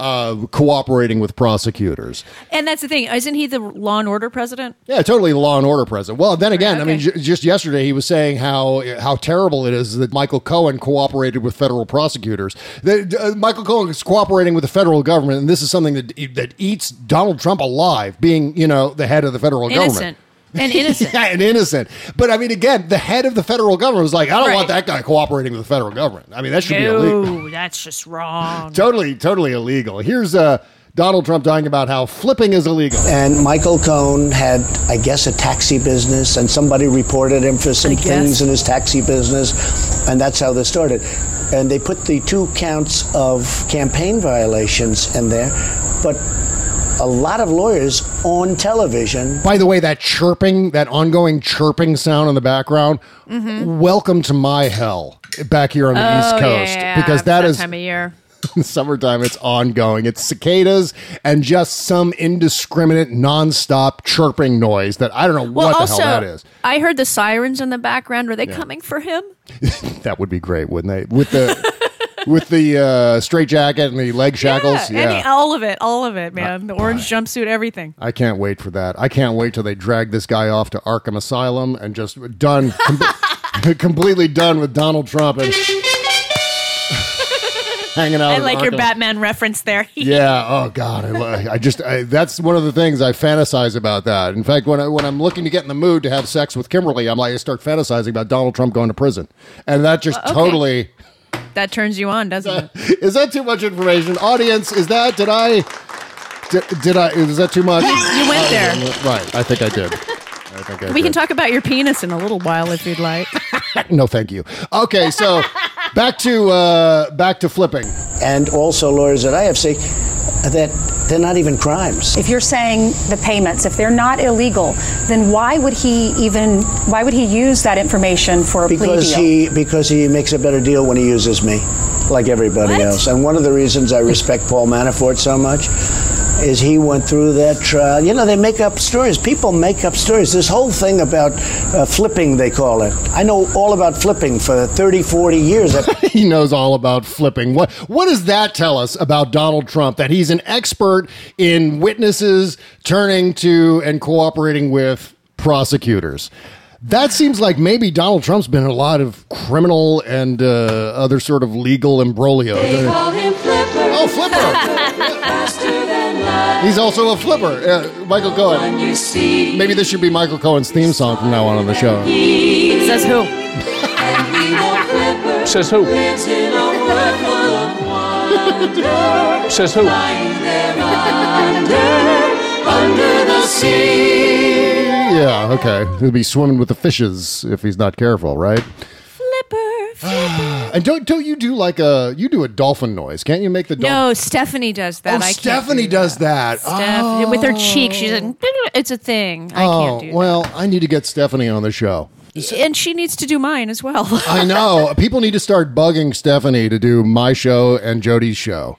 uh, cooperating with prosecutors. And that's the thing. Isn't he the law and order president? Yeah, totally law and order president. Well, then again, I mean, j- just yesterday he was saying how how terrible it is that Michael Cohen cooperated with federal prosecutors. That uh, Michael Cohen is cooperating with the federal government, and this is something that that eats Donald Trump alive, being you know the head of the federal Innocent. government. And innocent. yeah, and innocent. But I mean, again, the head of the federal government was like, I don't Right. want that guy cooperating with the federal government. I mean, that should be illegal. No, that's just wrong. Totally, totally illegal. Here's uh, Donald Trump talking about how flipping is illegal. And Michael Cohen had, I guess, a taxi business, and somebody reported him for some things in his taxi business, and that's how this started. And they put the two counts of campaign violations in there, but a lot of lawyers on television. By the way, that chirping, that ongoing chirping sound in the background, mm-hmm. welcome to my hell back here on the Oh, East yeah, Coast. yeah, because that that is time of year. summertime, it's ongoing. It's cicadas and just some indiscriminate, nonstop chirping noise that I don't know Well, what the hell that is. I heard the sirens in the background. Were they coming for him? That would be great, wouldn't they? With the with the uh, straight jacket and the leg shackles. Yeah, any- all of it, all of it, man. The orange jumpsuit, everything. I can't wait for that. I can't wait till they drag this guy off to Arkham Asylum and just done, com- completely done with Donald Trump and hanging out. I like your Arkham. Batman reference there. Yeah. Oh God. I, I just. I, that's one of the things I fantasize about. That. In fact, when I when I'm looking to get in the mood to have sex with Kimberly, I'm like I start fantasizing about Donald Trump going to prison, and that just okay. totally. That turns you on, doesn't it? Is that too much information, audience? Is that did I? Did, did I? Is that too much? You went there. Right. I think I did. I think I We can did. talk about your penis in a little while if you'd like. No, thank you. Okay, so back to uh, back to flipping. And also lawyers that I have say that they're not even crimes. If you're saying the payments, if they're not illegal, then why would he even why would he use that information for a Because plea deal? he because he makes a better deal when he uses me, like everybody What? else. And one of the reasons I respect Paul Manafort so much is he went through that trial. You know, they make up stories. People make up stories. This whole thing about uh, flipping, they call it. I know all about flipping for 30, 40 years. he knows all about flipping. What what does that tell us about Donald Trump? That he's an expert in witnesses turning to and cooperating with prosecutors. That seems like maybe Donald Trump's been in a lot of criminal and uh, other sort of legal imbroglio. Oh, flipper! He's also a flipper. Uh, Michael Cohen. Maybe this should be Michael Cohen's theme song from now on on the show. Says who? Says who? Says who? Yeah, okay. He'll be swimming with the fishes if he's not careful, right? And don't don't you do like a you do a dolphin noise? Can't you make the dolphin? No, Stephanie does that. Oh, I Stephanie do does that. Steph- with her cheek, she's like, it's a thing. I oh, can't do well, I need to get Stephanie on the show. And she needs to do mine as well. I know. People need to start bugging Stephanie to do my show and Jody's show.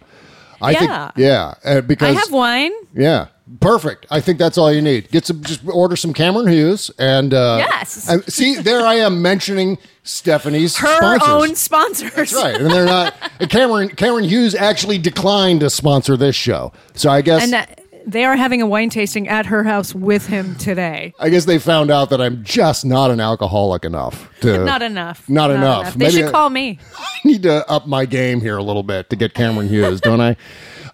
I Yeah. think yeah, uh, because I have wine. Yeah, perfect. I think that's all you need. Get some, just order some Cameron Hughes, and uh, Yes. and see, there I am mentioning Stephanie's Her sponsors. own sponsors. That's right, and they're not. Cameron Cameron Hughes actually declined to sponsor this show, so I guess And uh, they are having a wine tasting at her house with him today. I guess they found out that I'm just not an alcoholic enough to Not enough. Not, enough. They Maybe should I- call me. I need to up my game here a little bit to get Cameron Hughes, don't I?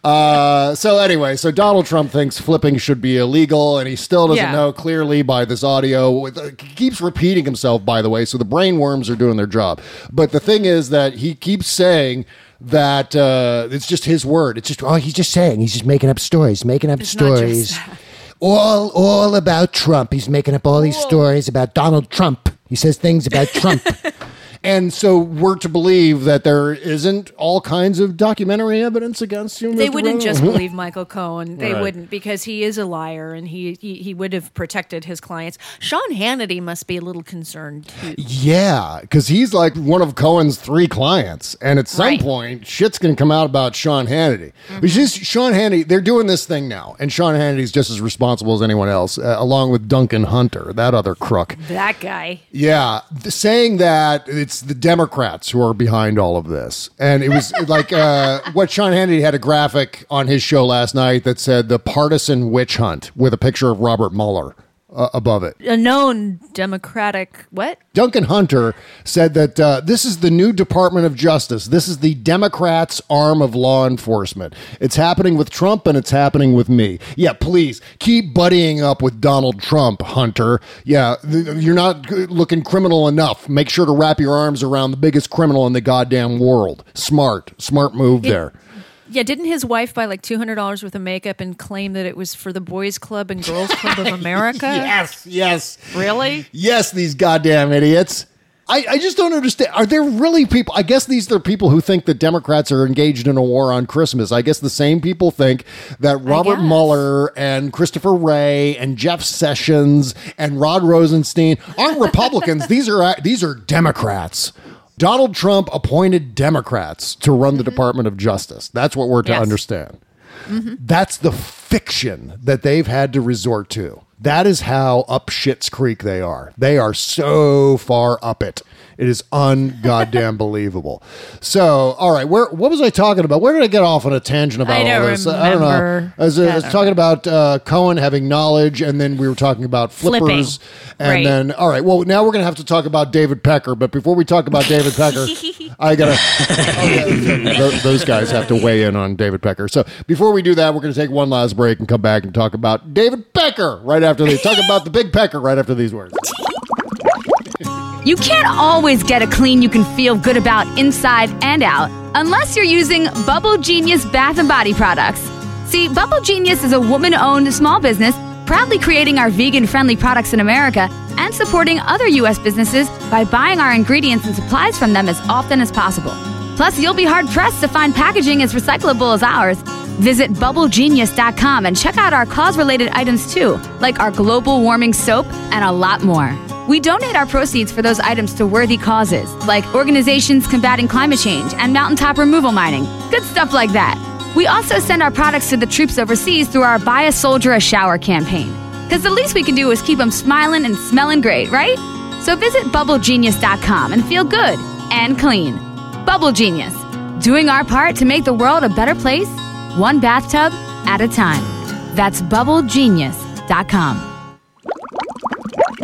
Uh, so anyway, so Donald Trump thinks flipping should be illegal, and he still doesn't Yeah. know clearly by this audio. Uh, He keeps repeating himself, by the way, so the brain worms are doing their job. But the thing is that he keeps saying that uh, it's just his word. It's just oh, he's just saying he's just making up stories, making up It's stories. All all about Trump. He's making up all these stories about Donald Trump. He says things about Trump. And so we're to believe that there isn't all kinds of documentary evidence against him. They wouldn't Rowe? just believe Michael Cohen. They Right. wouldn't because he is a liar and he, he he would have protected his clients. Sean Hannity must be a little concerned too. Yeah, because he's like one of Cohen's three clients, and at some Right. point, shit's going to come out about Sean Hannity. Mm-hmm. Which is Sean Hannity. They're doing this thing now, and Sean Hannity's just as responsible as anyone else, uh, along with Duncan Hunter, that other crook. That guy. Yeah, th- saying that it's the Democrats who are behind all of this, and it was like uh, what Sean Hannity had a graphic on his show last night that said the partisan witch hunt with a picture of Robert Mueller uh, above it. A known Democratic what? Duncan Hunter said that uh, this is the new Department of Justice. This is the Democrats' arm of law enforcement. It's happening with Trump and it's happening with me. Yeah, please keep buddying up with Donald Trump, Hunter. Yeah, th- you're not g- looking criminal enough. Make sure to wrap your arms around the biggest criminal in the goddamn world. Smart, smart move It- there. Yeah, didn't his wife buy like two hundred dollars worth of makeup and claim that it was for the Boys Club and Girls Club of America? Yes, yes. Really? Yes, these goddamn idiots. I, I just don't understand. Are there really people? I guess these are people who think that Democrats are engaged in a war on Christmas. I guess the same people think that Robert guess. Mueller and Christopher Wray and Jeff Sessions and Rod Rosenstein aren't Republicans. these are these are Democrats. Donald Trump appointed Democrats to run the mm-hmm. Department of Justice. That's what we're to Yes. understand. Mm-hmm. That's the fiction that they've had to resort to. That is how up Shit's Creek they are. They are so far up it. It is ungoddamn believable. So, all right, where what was I talking about? Where did I get off on a tangent about I all this? I don't know. I was, I I was talking about uh, Cohen having knowledge, and then we were talking about flippers, Flipping. and Right. then all right. Well, now we're gonna have to talk about David Pecker. But before we talk about David Pecker, I gotta. Oh, those guys have to weigh in on David Pecker. So before we do that, we're gonna take one last break and come back and talk about David Pecker right after these. Talk about the big Pecker right after these words. You can't always get a clean you can feel good about inside and out unless you're using Bubble Genius bath and body products. See, Bubble Genius is a woman owned small business proudly creating our vegan friendly products in America and supporting other U.S. businesses by buying our ingredients and supplies from them as often as possible. Plus, you'll be hard pressed to find packaging as recyclable as ours. Visit bubblegenius.com and check out our cause related items too, like our global warming soap and a lot more. We donate our proceeds for those items to worthy causes, like organizations combating climate change and mountaintop removal mining. Good stuff like that. We also send our products to the troops overseas through our Buy a Soldier a Shower campaign. Because the least we can do is keep them smiling and smelling great, right? So visit bubblegenius.com and feel good and clean. Bubble Genius, doing our part to make the world a better place, one bathtub at a time. That's bubblegenius.com.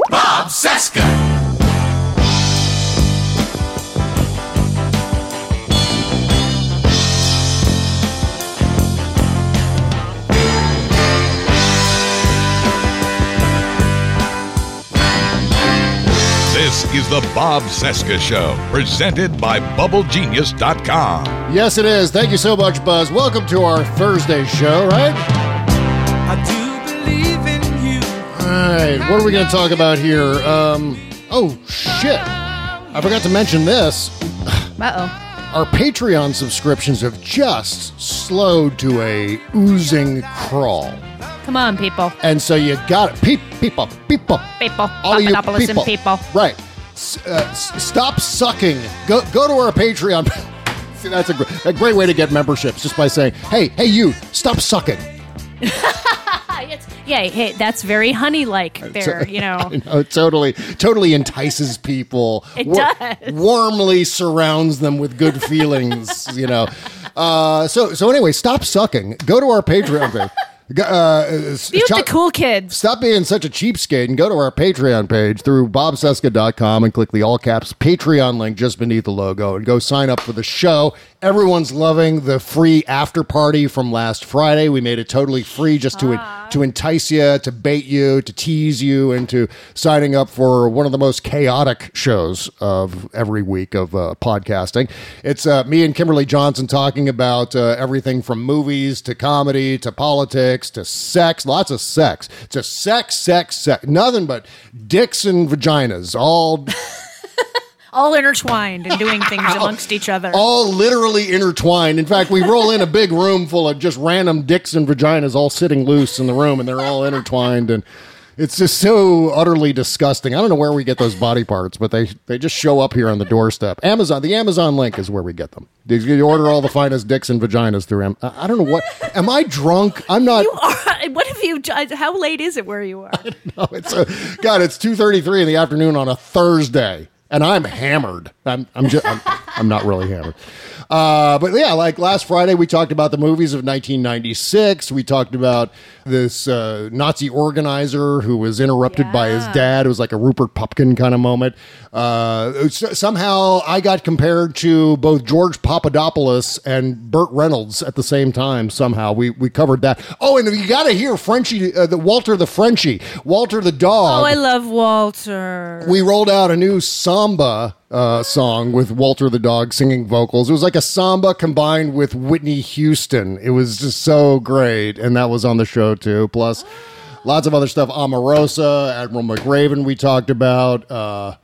Bob Cesca. Is the Bob Cesca Show, presented by BubbleGenius.com. Yes, it is. Thank you so much, Buzz. Welcome to our Thursday show, right? I do believe in you. All right, what are we going to talk about here? Um, oh shit! I forgot to mention this. Uh oh. Our Patreon subscriptions have just slowed to a oozing crawl, Come on, people. and so you got it. Peep, people, people, People. all you Papadopoulos and people, people. right? Uh, stop sucking. Go go to our Patreon. See, that's a, gr- a great way to get memberships, just by saying, "Hey, hey, you, stop sucking." It's- yeah, hey, that's very honey-like there, you know. Know, totally, totally entices people. It does. Warmly surrounds them with good feelings. you know. Uh, so, so anyway, stop sucking. Go to our Patreon Uh, Be with the cool kids. Stop being such a cheapskate and go to our Patreon page through bobcesca.com and click the all caps Patreon link just beneath the logo and go sign up for the show. Everyone's loving the free after party from last Friday. We made it totally free just to to entice you, to bait you, to tease you into signing up for one of the most chaotic shows of every week of uh, podcasting. It's uh, me and Kimberly Johnson talking about uh, everything from movies to comedy to politics to sex, lots of sex. to sex, sex, sex. Nothing but dicks and vaginas, all All intertwined and doing things amongst each other. all literally intertwined. In fact, we roll in a big room full of just random dicks and vaginas all sitting loose in the room, and they're all intertwined, and it's just so utterly disgusting. I don't know where we get those body parts, but they they just show up here on the doorstep. Amazon, the Amazon link is where we get them. You order all the finest dicks and vaginas through. Am- I I don't know what. Am I drunk? I'm not. You are. What have you? How late is it where you are? No, it's a, God. It's two thirty three in the afternoon on a Thursday, and I'm hammered. I'm I'm just I'm, I'm not really hammered. Uh, but yeah, like last Friday, we talked about the movies of 1996. We talked about this uh, Nazi organizer who was interrupted by his dad. It was like a Rupert Pupkin kind of moment. Uh, somehow, I got compared to both George Papadopoulos and Burt Reynolds at the same time. Somehow, we we covered that. Oh, and you got to hear Frenchie, uh, the Walter the Frenchie, Walter the dog Oh, I love Walter. we rolled out a new samba uh, song with Walter the dog singing vocals. It was like a samba combined with Whitney Houston. It was just so great, and that was on the show too. Plus, lots of other stuff. Omarosa, Admiral McRaven, we talked about. Uh,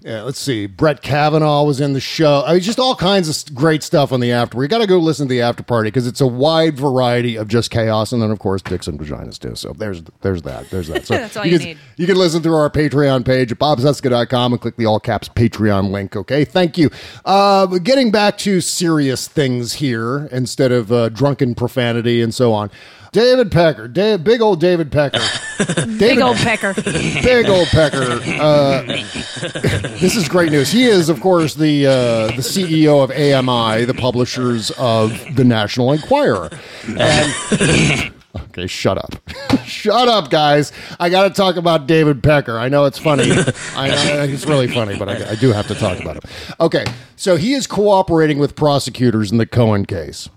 Yeah, let's see. Brett Kavanaugh was in the show. I mean, just all kinds of great stuff on the after. You got to go listen to the after party because it's a wide variety of just chaos, and then of course dicks and vaginas too. So there's there's that. There's that. So That's all you can, need. You can listen through our Patreon page at bobcesca.com and click the all caps Patreon link. Okay, thank you. Uh, getting back to serious things here instead of uh, drunken profanity and so on. David Pecker, Da- big old David Pecker, Big David- old pecker. big old Pecker. Uh, this is great news. He is, of course, the uh, the CEO of AMI, the publishers of the National Enquirer. And okay, shut up, shut up, guys. I got to talk about David Pecker. I know it's funny. I, I, it's really funny, but I, I do have to talk about him. Okay, so he is cooperating with prosecutors in the Cohen case.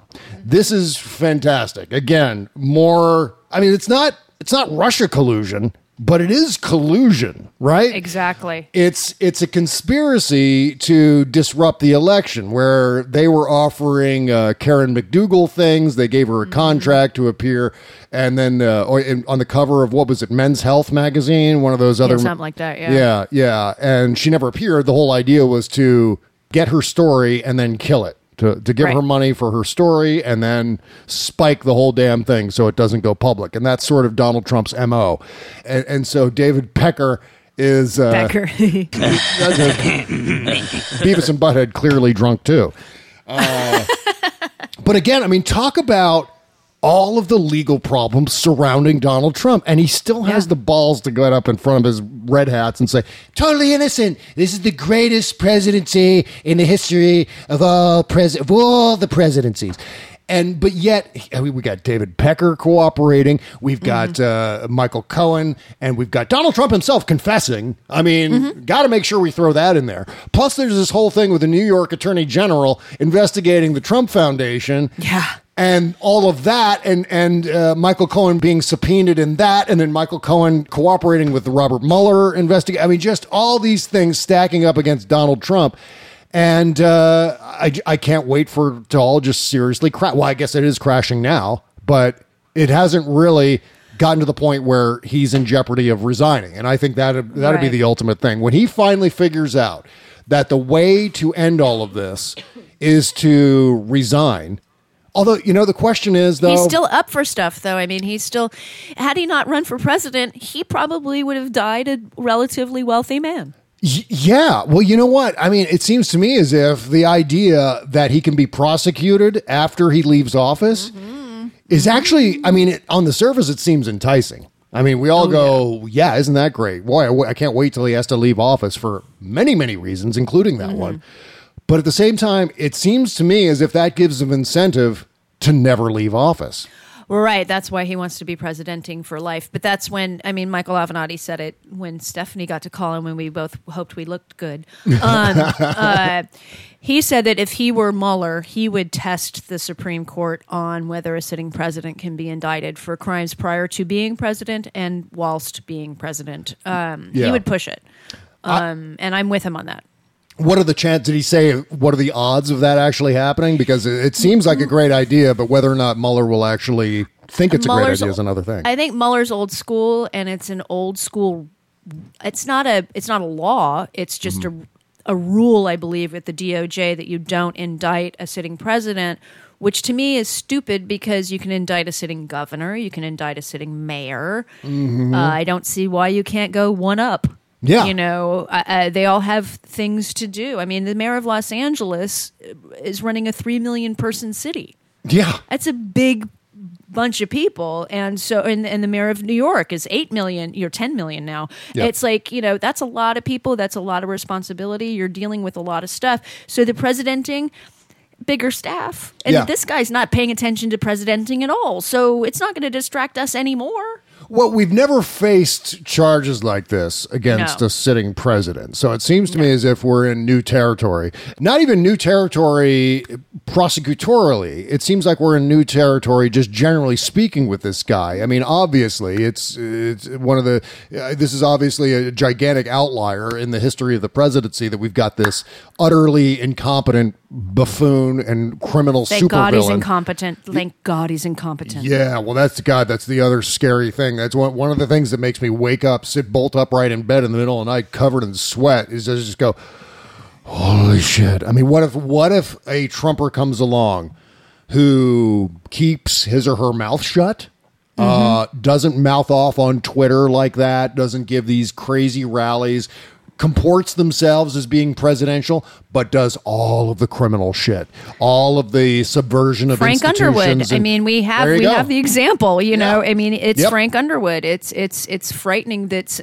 This is fantastic. Again, more. I mean, it's not it's not Russia collusion, but it is collusion, right? Exactly. It's it's a conspiracy to disrupt the election, where they were offering uh, Karen McDougal things. They gave Mm-hmm. her a contract to appear, and then uh, or in, on the cover of what was it, Men's Health magazine, one of those other something like that, yeah. yeah, yeah. And she never appeared. The whole idea was to get her story and then kill it. To, to give Right. her money for her story and then spike the whole damn thing so it doesn't go public. And that's sort of Donald Trump's MO. And, and so David Pecker is. Uh, Pecker. Beavis and Butthead clearly drunk too. Uh, but again, I mean, talk about all of the legal problems surrounding Donald Trump, and he still has the balls to get up in front of his red hats and say, "Totally innocent. This is the greatest presidency in the history of all pres of all the presidencies." And but yet I mean, we got David Pecker cooperating. We've got uh, Michael Cohen, and we've got Donald Trump himself confessing. I mean, got to make sure we throw that in there. Plus, there's this whole thing with the New York Attorney General investigating the Trump Foundation. Yeah. And all of that, and and uh, Michael Cohen being subpoenaed in that, and then Michael Cohen cooperating with the Robert Mueller investigation. I mean, just all these things stacking up against Donald Trump. And uh, I, I can't wait for it to all just seriously crash. Well, I guess it is crashing now, but it hasn't really gotten to the point where he's in jeopardy of resigning. And I think that that'd be Right. the ultimate thing. When he finally figures out that the way to end all of this is to resign. Although, you know, the question is though He's still up for stuff, though. I mean, he's still. Had he not run for president, he probably would have died a relatively wealthy man. Y- Yeah. Well, you know what? I mean, it seems to me as if the idea that he can be prosecuted after he leaves office mm-hmm. is actually, I mean, it, on the surface, it seems enticing. I mean, we all oh, go, yeah. isn't that great? Boy, I, w- I can't wait till he has to leave office for many, many reasons, including that mm-hmm. one. But at the same time, it seems to me as if that gives him incentive to never leave office. Right. That's why he wants to be presidenting for life. But that's when, I mean, Michael Avenatti said it when Stephanie got to call him when we both hoped we looked good. Um, uh, he said that if he were Mueller, he would test the Supreme Court on whether a sitting president can be indicted for crimes prior to being president and whilst being president. Um, Yeah. He would push it. Um, and I'm with him on that. What are the chances? Did he say what are the odds of that actually happening? Because it, seems like a great idea, but whether or not Mueller will actually think it's a great idea is another thing. I think Mueller's old school, and it's an old school. It's not a. It's not a law. It's just Mm-hmm. a a rule, I believe, at the DOJ that you don't indict a sitting president. Which to me is stupid because you can indict a sitting governor, you can indict a sitting mayor. Mhm. Uh, I don't see why you can't go one up. Yeah. you know, uh, uh, they all have things to do. I mean, the mayor of Los Angeles is running a three million person city. yeah. That's a big bunch of people. And so, and, and the mayor of New York is 8 million, you're 10 million now. Yeah. It's like, you know, that's a lot of people. That's a lot of responsibility. You're dealing with a lot of stuff. So the presidenting, bigger staff. And Yeah. this guy's not paying attention to presidenting at all. So it's not going to distract us anymore. Well, we've never faced charges like this against No. a sitting president. So it seems to me as if we're in new territory. Not even new territory prosecutorially, it seems like we're in new territory. Just generally speaking, with this guy. I mean, obviously, it's it's one of the. Uh, this is obviously a gigantic outlier in the history of the presidency that we've got this utterly incompetent buffoon and criminal Thank God he's incompetent. Thank God he's incompetent. Yeah, well, that's God. That's the other scary thing. That's one one of the things that makes me wake up, sit bolt upright in bed in the middle of the night, covered in sweat. Is to just go, holy shit. I mean, what if what if a Trumper comes along who keeps his or her mouth shut? Uh, doesn't mouth off on Twitter like that, doesn't give these crazy rallies, comports themselves as being presidential, but does all of the criminal shit, all of the subversion of Frank Underwood. institutions I mean, we have we go. have the example. You know, I mean, it's Yep. Frank Underwood. It's it's it's frightening. that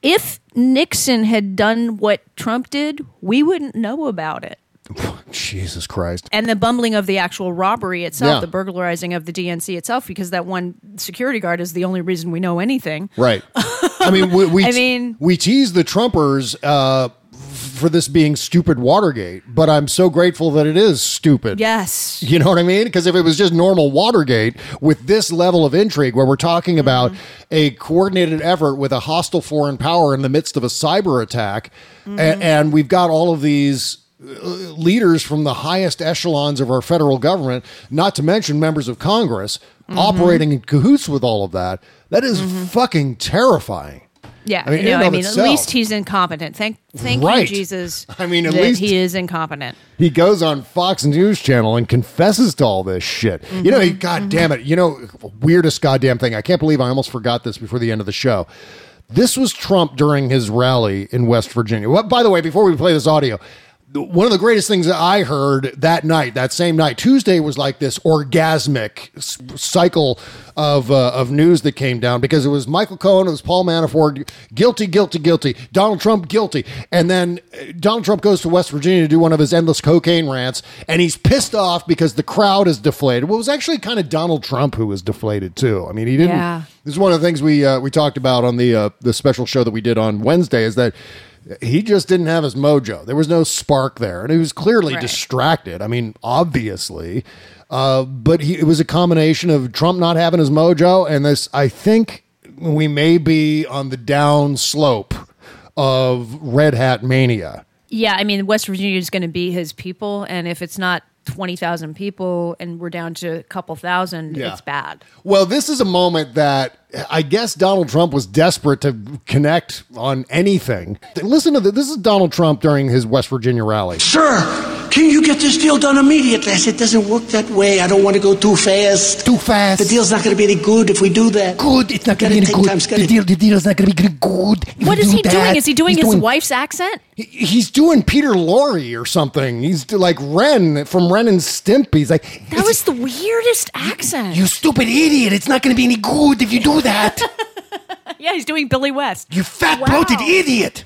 if Nixon had done what Trump did, we wouldn't know about it. Jesus Christ. And the bumbling of the actual robbery itself, Yeah. the burglarizing of the DNC itself, because that one security guard is the only reason we know anything. Right. I mean, we, we I mean- we tease the Trumpers uh, for this being stupid Watergate, but I'm so grateful that it is stupid. Yes. You know what I mean? Because if it was just normal Watergate with this level of intrigue, where we're talking about a coordinated effort with a hostile foreign power in the midst of a cyber attack, a- and, we've got all of these leaders from the highest echelons of our federal government, not to mention members of Congress, mm-hmm. operating in cahoots with all of that, that is mm-hmm. fucking terrifying. Yeah, I mean, no, I mean, at least he's incompetent. Thank, thank you, Jesus. I mean, at least- he is incompetent. he goes on Fox News Channel and confesses to all this shit. You know, he, mm-hmm. God damn it. You know, weirdest goddamn thing. I can't believe I almost forgot this before the end of the show. This was Trump during his rally in West Virginia. Well, by the way, before we play this audio, one of the greatest things that I heard that night, that same night, Tuesday was like this orgasmic cycle of uh, of news that came down because it was Michael Cohen, it was Paul Manafort, guilty, guilty, guilty, Donald Trump, guilty, and then uh, Donald Trump goes to West Virginia to do one of his endless cocaine rants, and he's pissed off because the crowd is deflated. Well, it was actually kind of Donald Trump who was deflated too. I mean, he didn't. Yeah. This is one of the things we uh, we talked about on the uh, the special show that we did on Wednesday. Is that he just didn't have his mojo. There was no spark there, and he was clearly Right. distracted. I mean, obviously, uh, but he, it was a combination of Trump not having his mojo and this. I think we may be on the down slope of Red Hat mania. Yeah, I mean, West Virginia is going to be his people, and if it's not twenty thousand people and we're down to a couple thousand, Yeah. it's bad. Well, this is a moment that I guess Donald Trump was desperate to connect on anything. Listen to this. This is Donald Trump during his West Virginia rally. Sir, can you get this deal done immediately? I said, it doesn't work that way. I don't want to go too fast. Too fast. The deal's not going to be any good if we do that. Good. It's not going to be take good. time, The deal, the deal is not going to be good. If What you is do he doing? Is he doing he's his wife's accent? He- He's doing Peter Lorre or something. He's do- like Ren from Ren and Stimpy. He's like, That was the weirdest accent. you stupid idiot. It's not going to be any good if you do that. yeah, he's doing Billy West. you fat Wow. bloated idiot.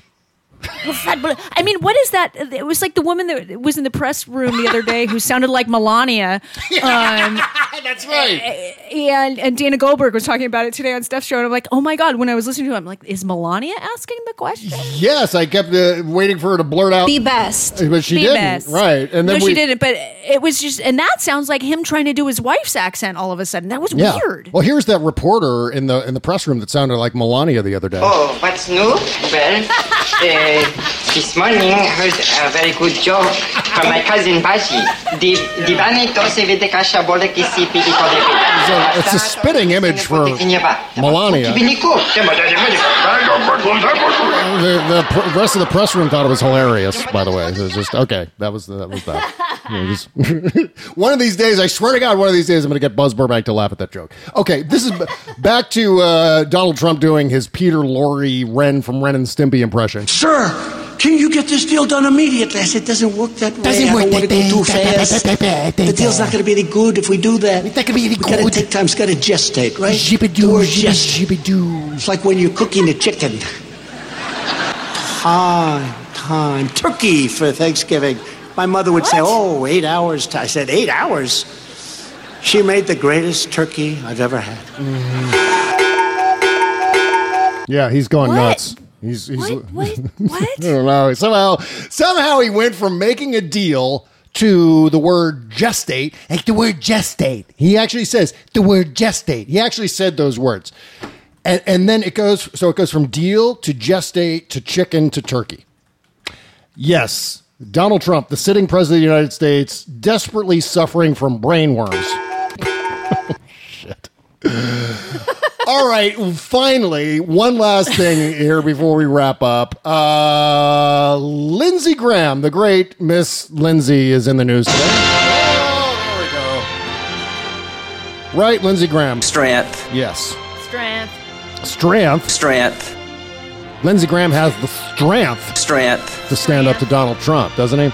I mean, what is that? It was like the woman that was in the press room the other day who sounded like Melania. Um, That's right. and and Dana Goldberg was talking about it today on Steph's show, and I'm like, oh my god! When I was listening to him, I'm like, is Melania asking the question? Yes, I kept uh, waiting for her to blurt out. The best. But she Be didn't. best. Right. And then no, we, she didn't. But it was just, and that sounds like him trying to do his wife's accent all of a sudden. That was Yeah. weird. Well, here's that reporter in the in the press room that sounded like Melania the other day. Oh, what's new? Well, uh, this morning I heard a very good joke from my cousin Bashi. Di, di bani to se vede ca așa bolă che si pipi con le It's a, it's a spitting image for Melania. The, the pr- rest of the press room thought it was hilarious. By the way, it was just okay. That was that was that. One of these days, I swear to God, one of these days, I'm going to get Buzz Burbank to laugh at that joke. Okay, this is back to uh, Donald Trump doing his Peter Lorre Ren from Ren and Stimpy impression. Sir, can you get this deal done immediately? I said, it doesn't work that way. Doesn't I work don't want to go too fast. The deal's not going to be any good if we do that. It's not going to be any we gotta take time. It's got to gestate, right? Jibbidoo, The word gest- jibbidoo. It's like when you're cooking a chicken. Time, time. Turkey for Thanksgiving. My mother would say, oh, eight hours. I said, eight hours? She made the greatest turkey I've ever had. Mm-hmm. Yeah, he's going What? nuts. He's, he's What? What? What? I don't know. Somehow, somehow he went from making a deal to the word gestate, like the word gestate. He actually says the word gestate. He actually said those words. And, and then it goes, so it goes from deal to gestate to chicken to turkey. Yes, Donald Trump, the sitting president of the United States, desperately suffering from brain worms. Shit. All right, finally, one last thing here before we wrap up. Uh, Lindsey Graham, the great Miss Lindsey, is in the news today. Oh, there we go. Right, Lindsey Graham. Strength. Yes. Strength. Strength. Strength. Lindsey Graham has the strength. Strength. To stand up to Donald Trump, doesn't he?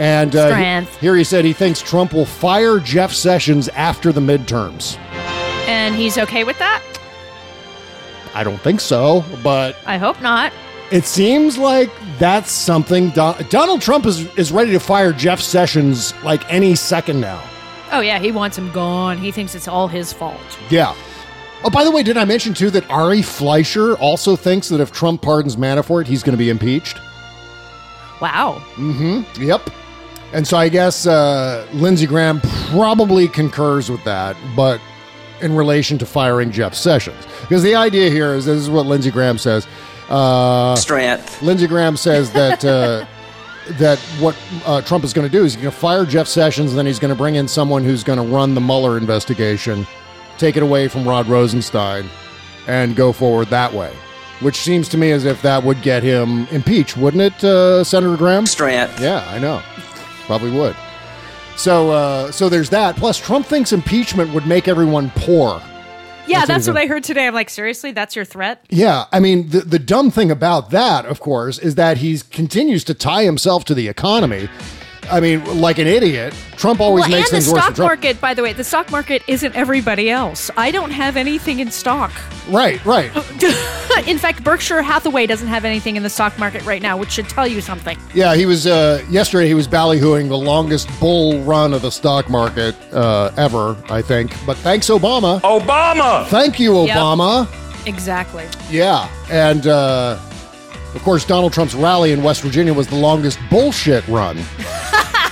And uh, Strength. here he said he thinks Trump will fire Jeff Sessions after the midterms. And he's okay with that? I don't think so, but I hope not. it seems like that's something Don- Donald Trump is is ready to fire Jeff Sessions like any second now. Oh yeah, he wants him gone. He thinks it's all his fault. Yeah. Oh, by the way, did I mention too that Ari Fleischer also thinks that if Trump pardons Manafort, he's going to be impeached? Wow. Mm-hmm. Yep. And so I guess uh, Lindsey Graham probably concurs with that, but in relation to firing Jeff Sessions, because the idea here is this is what Lindsey Graham says. Uh, Strength. Lindsey Graham says that uh, that what uh, Trump is going to do is he's going to fire Jeff Sessions, and then he's going to bring in someone who's going to run the Mueller investigation, take it away from Rod Rosenstein, and go forward that way. Which seems to me as if that would get him impeached, wouldn't it, uh, Senator Graham? Strength. Yeah, I know. Probably would. So, uh, so there's that. Plus, Trump thinks impeachment would make everyone poor. Yeah, That's that's, what I heard today. I'm like, seriously, that's your threat? Yeah, I mean, the, the dumb thing about that, of course, is that he continues to tie himself to the economy. I mean, like an idiot. Trump always well, makes and the things worse for stock Trump. market, by the way, the stock market isn't everybody else. I don't have anything in stock. Right, right. in fact, Berkshire Hathaway doesn't have anything in the stock market right now, which should tell you something. Yeah, he was uh, yesterday. He was ballyhooing the longest bull run of the stock market uh, ever, I think. But thanks, Obama. Obama. Thank you, Yep. Obama. Exactly. Yeah, and uh, of course, Donald Trump's rally in West Virginia was the longest bullshit run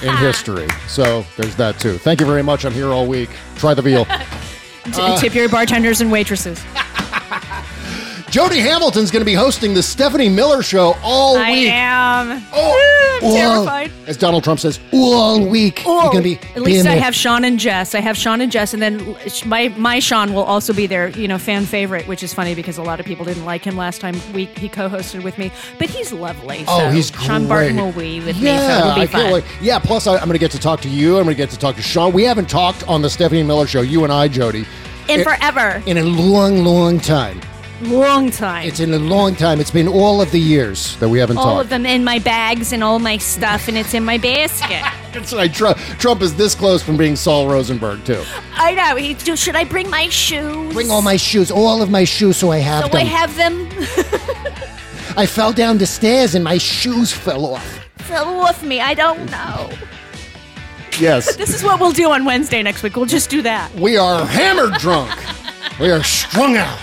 in history. So there's that too. Thank you very much. I'm here all week. Try the veal. T- Uh, tip your bartenders and waitresses. Jody Hamilton's going to be hosting the Stephanie Miller Show all I week. am. Oh, I'm terrified. As Donald Trump says, all week. You're oh, going to be. At least I have Sean and Jess. I have Sean and Jess, and then my my Sean will also be there. You know, fan favorite, which is funny because a lot of people didn't like him last time we he co-hosted with me, but he's lovely. Oh, so he's Sean Barton will be with yeah, me, so it'll be I fun. can't wait. Yeah, plus I, I'm going to get to talk to you. I'm going to get to talk to Sean. We haven't talked on the Stephanie Miller Show, you and I, Jody, In It- forever, in a long, long time. Long time. It's in a long time. It's been all of the years that we haven't all talked. All of them in my bags and all my stuff, and it's in my basket. That's right. Trump, Trump is this close from being Saul Rosenberg too. I know. He, should I bring my shoes? Bring all my shoes, all of my shoes, so I have so them. I have them. I fell down the stairs and my shoes fell off. Fell off me. I don't know. Yes, This is what we'll do on Wednesday next week. We'll just do that. we are hammered drunk. we are strung out.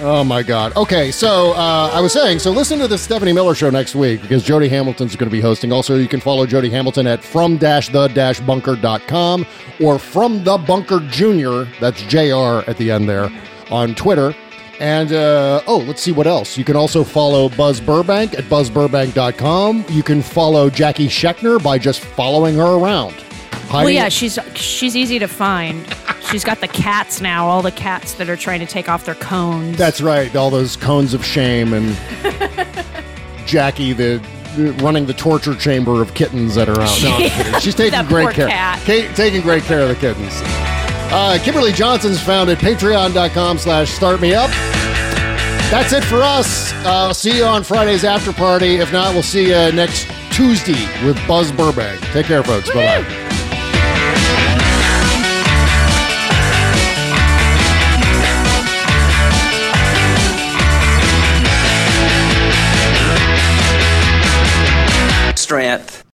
Oh my God. Okay, so uh, I was saying, so listen to the Stephanie Miller show next week because Jody Hamilton's going to be hosting. Also, you can follow Jody Hamilton at from dash the dash bunker.com or from the bunker junior, that's JR at the end there, on Twitter. And uh, oh, let's see what else. You can also follow Buzz Burbank at buzzburbank.com. You can follow Jackie Schechner by just following her around. Well, yeah, she's she's easy to find. She's got the cats now. All the cats that are trying to take off their cones. That's right. All those cones of shame and Jackie, the running the torture chamber of kittens that are out. No, She's taking great care. Ca- taking great care of the kittens. Uh, Kimberly Johnson's found at patreon.com slash start me up. That's it for us. Uh, I'll see you on Friday's after party. If not, we'll see you next Tuesday with Buzz Burbank. Take care, folks. Bye bye. Strength.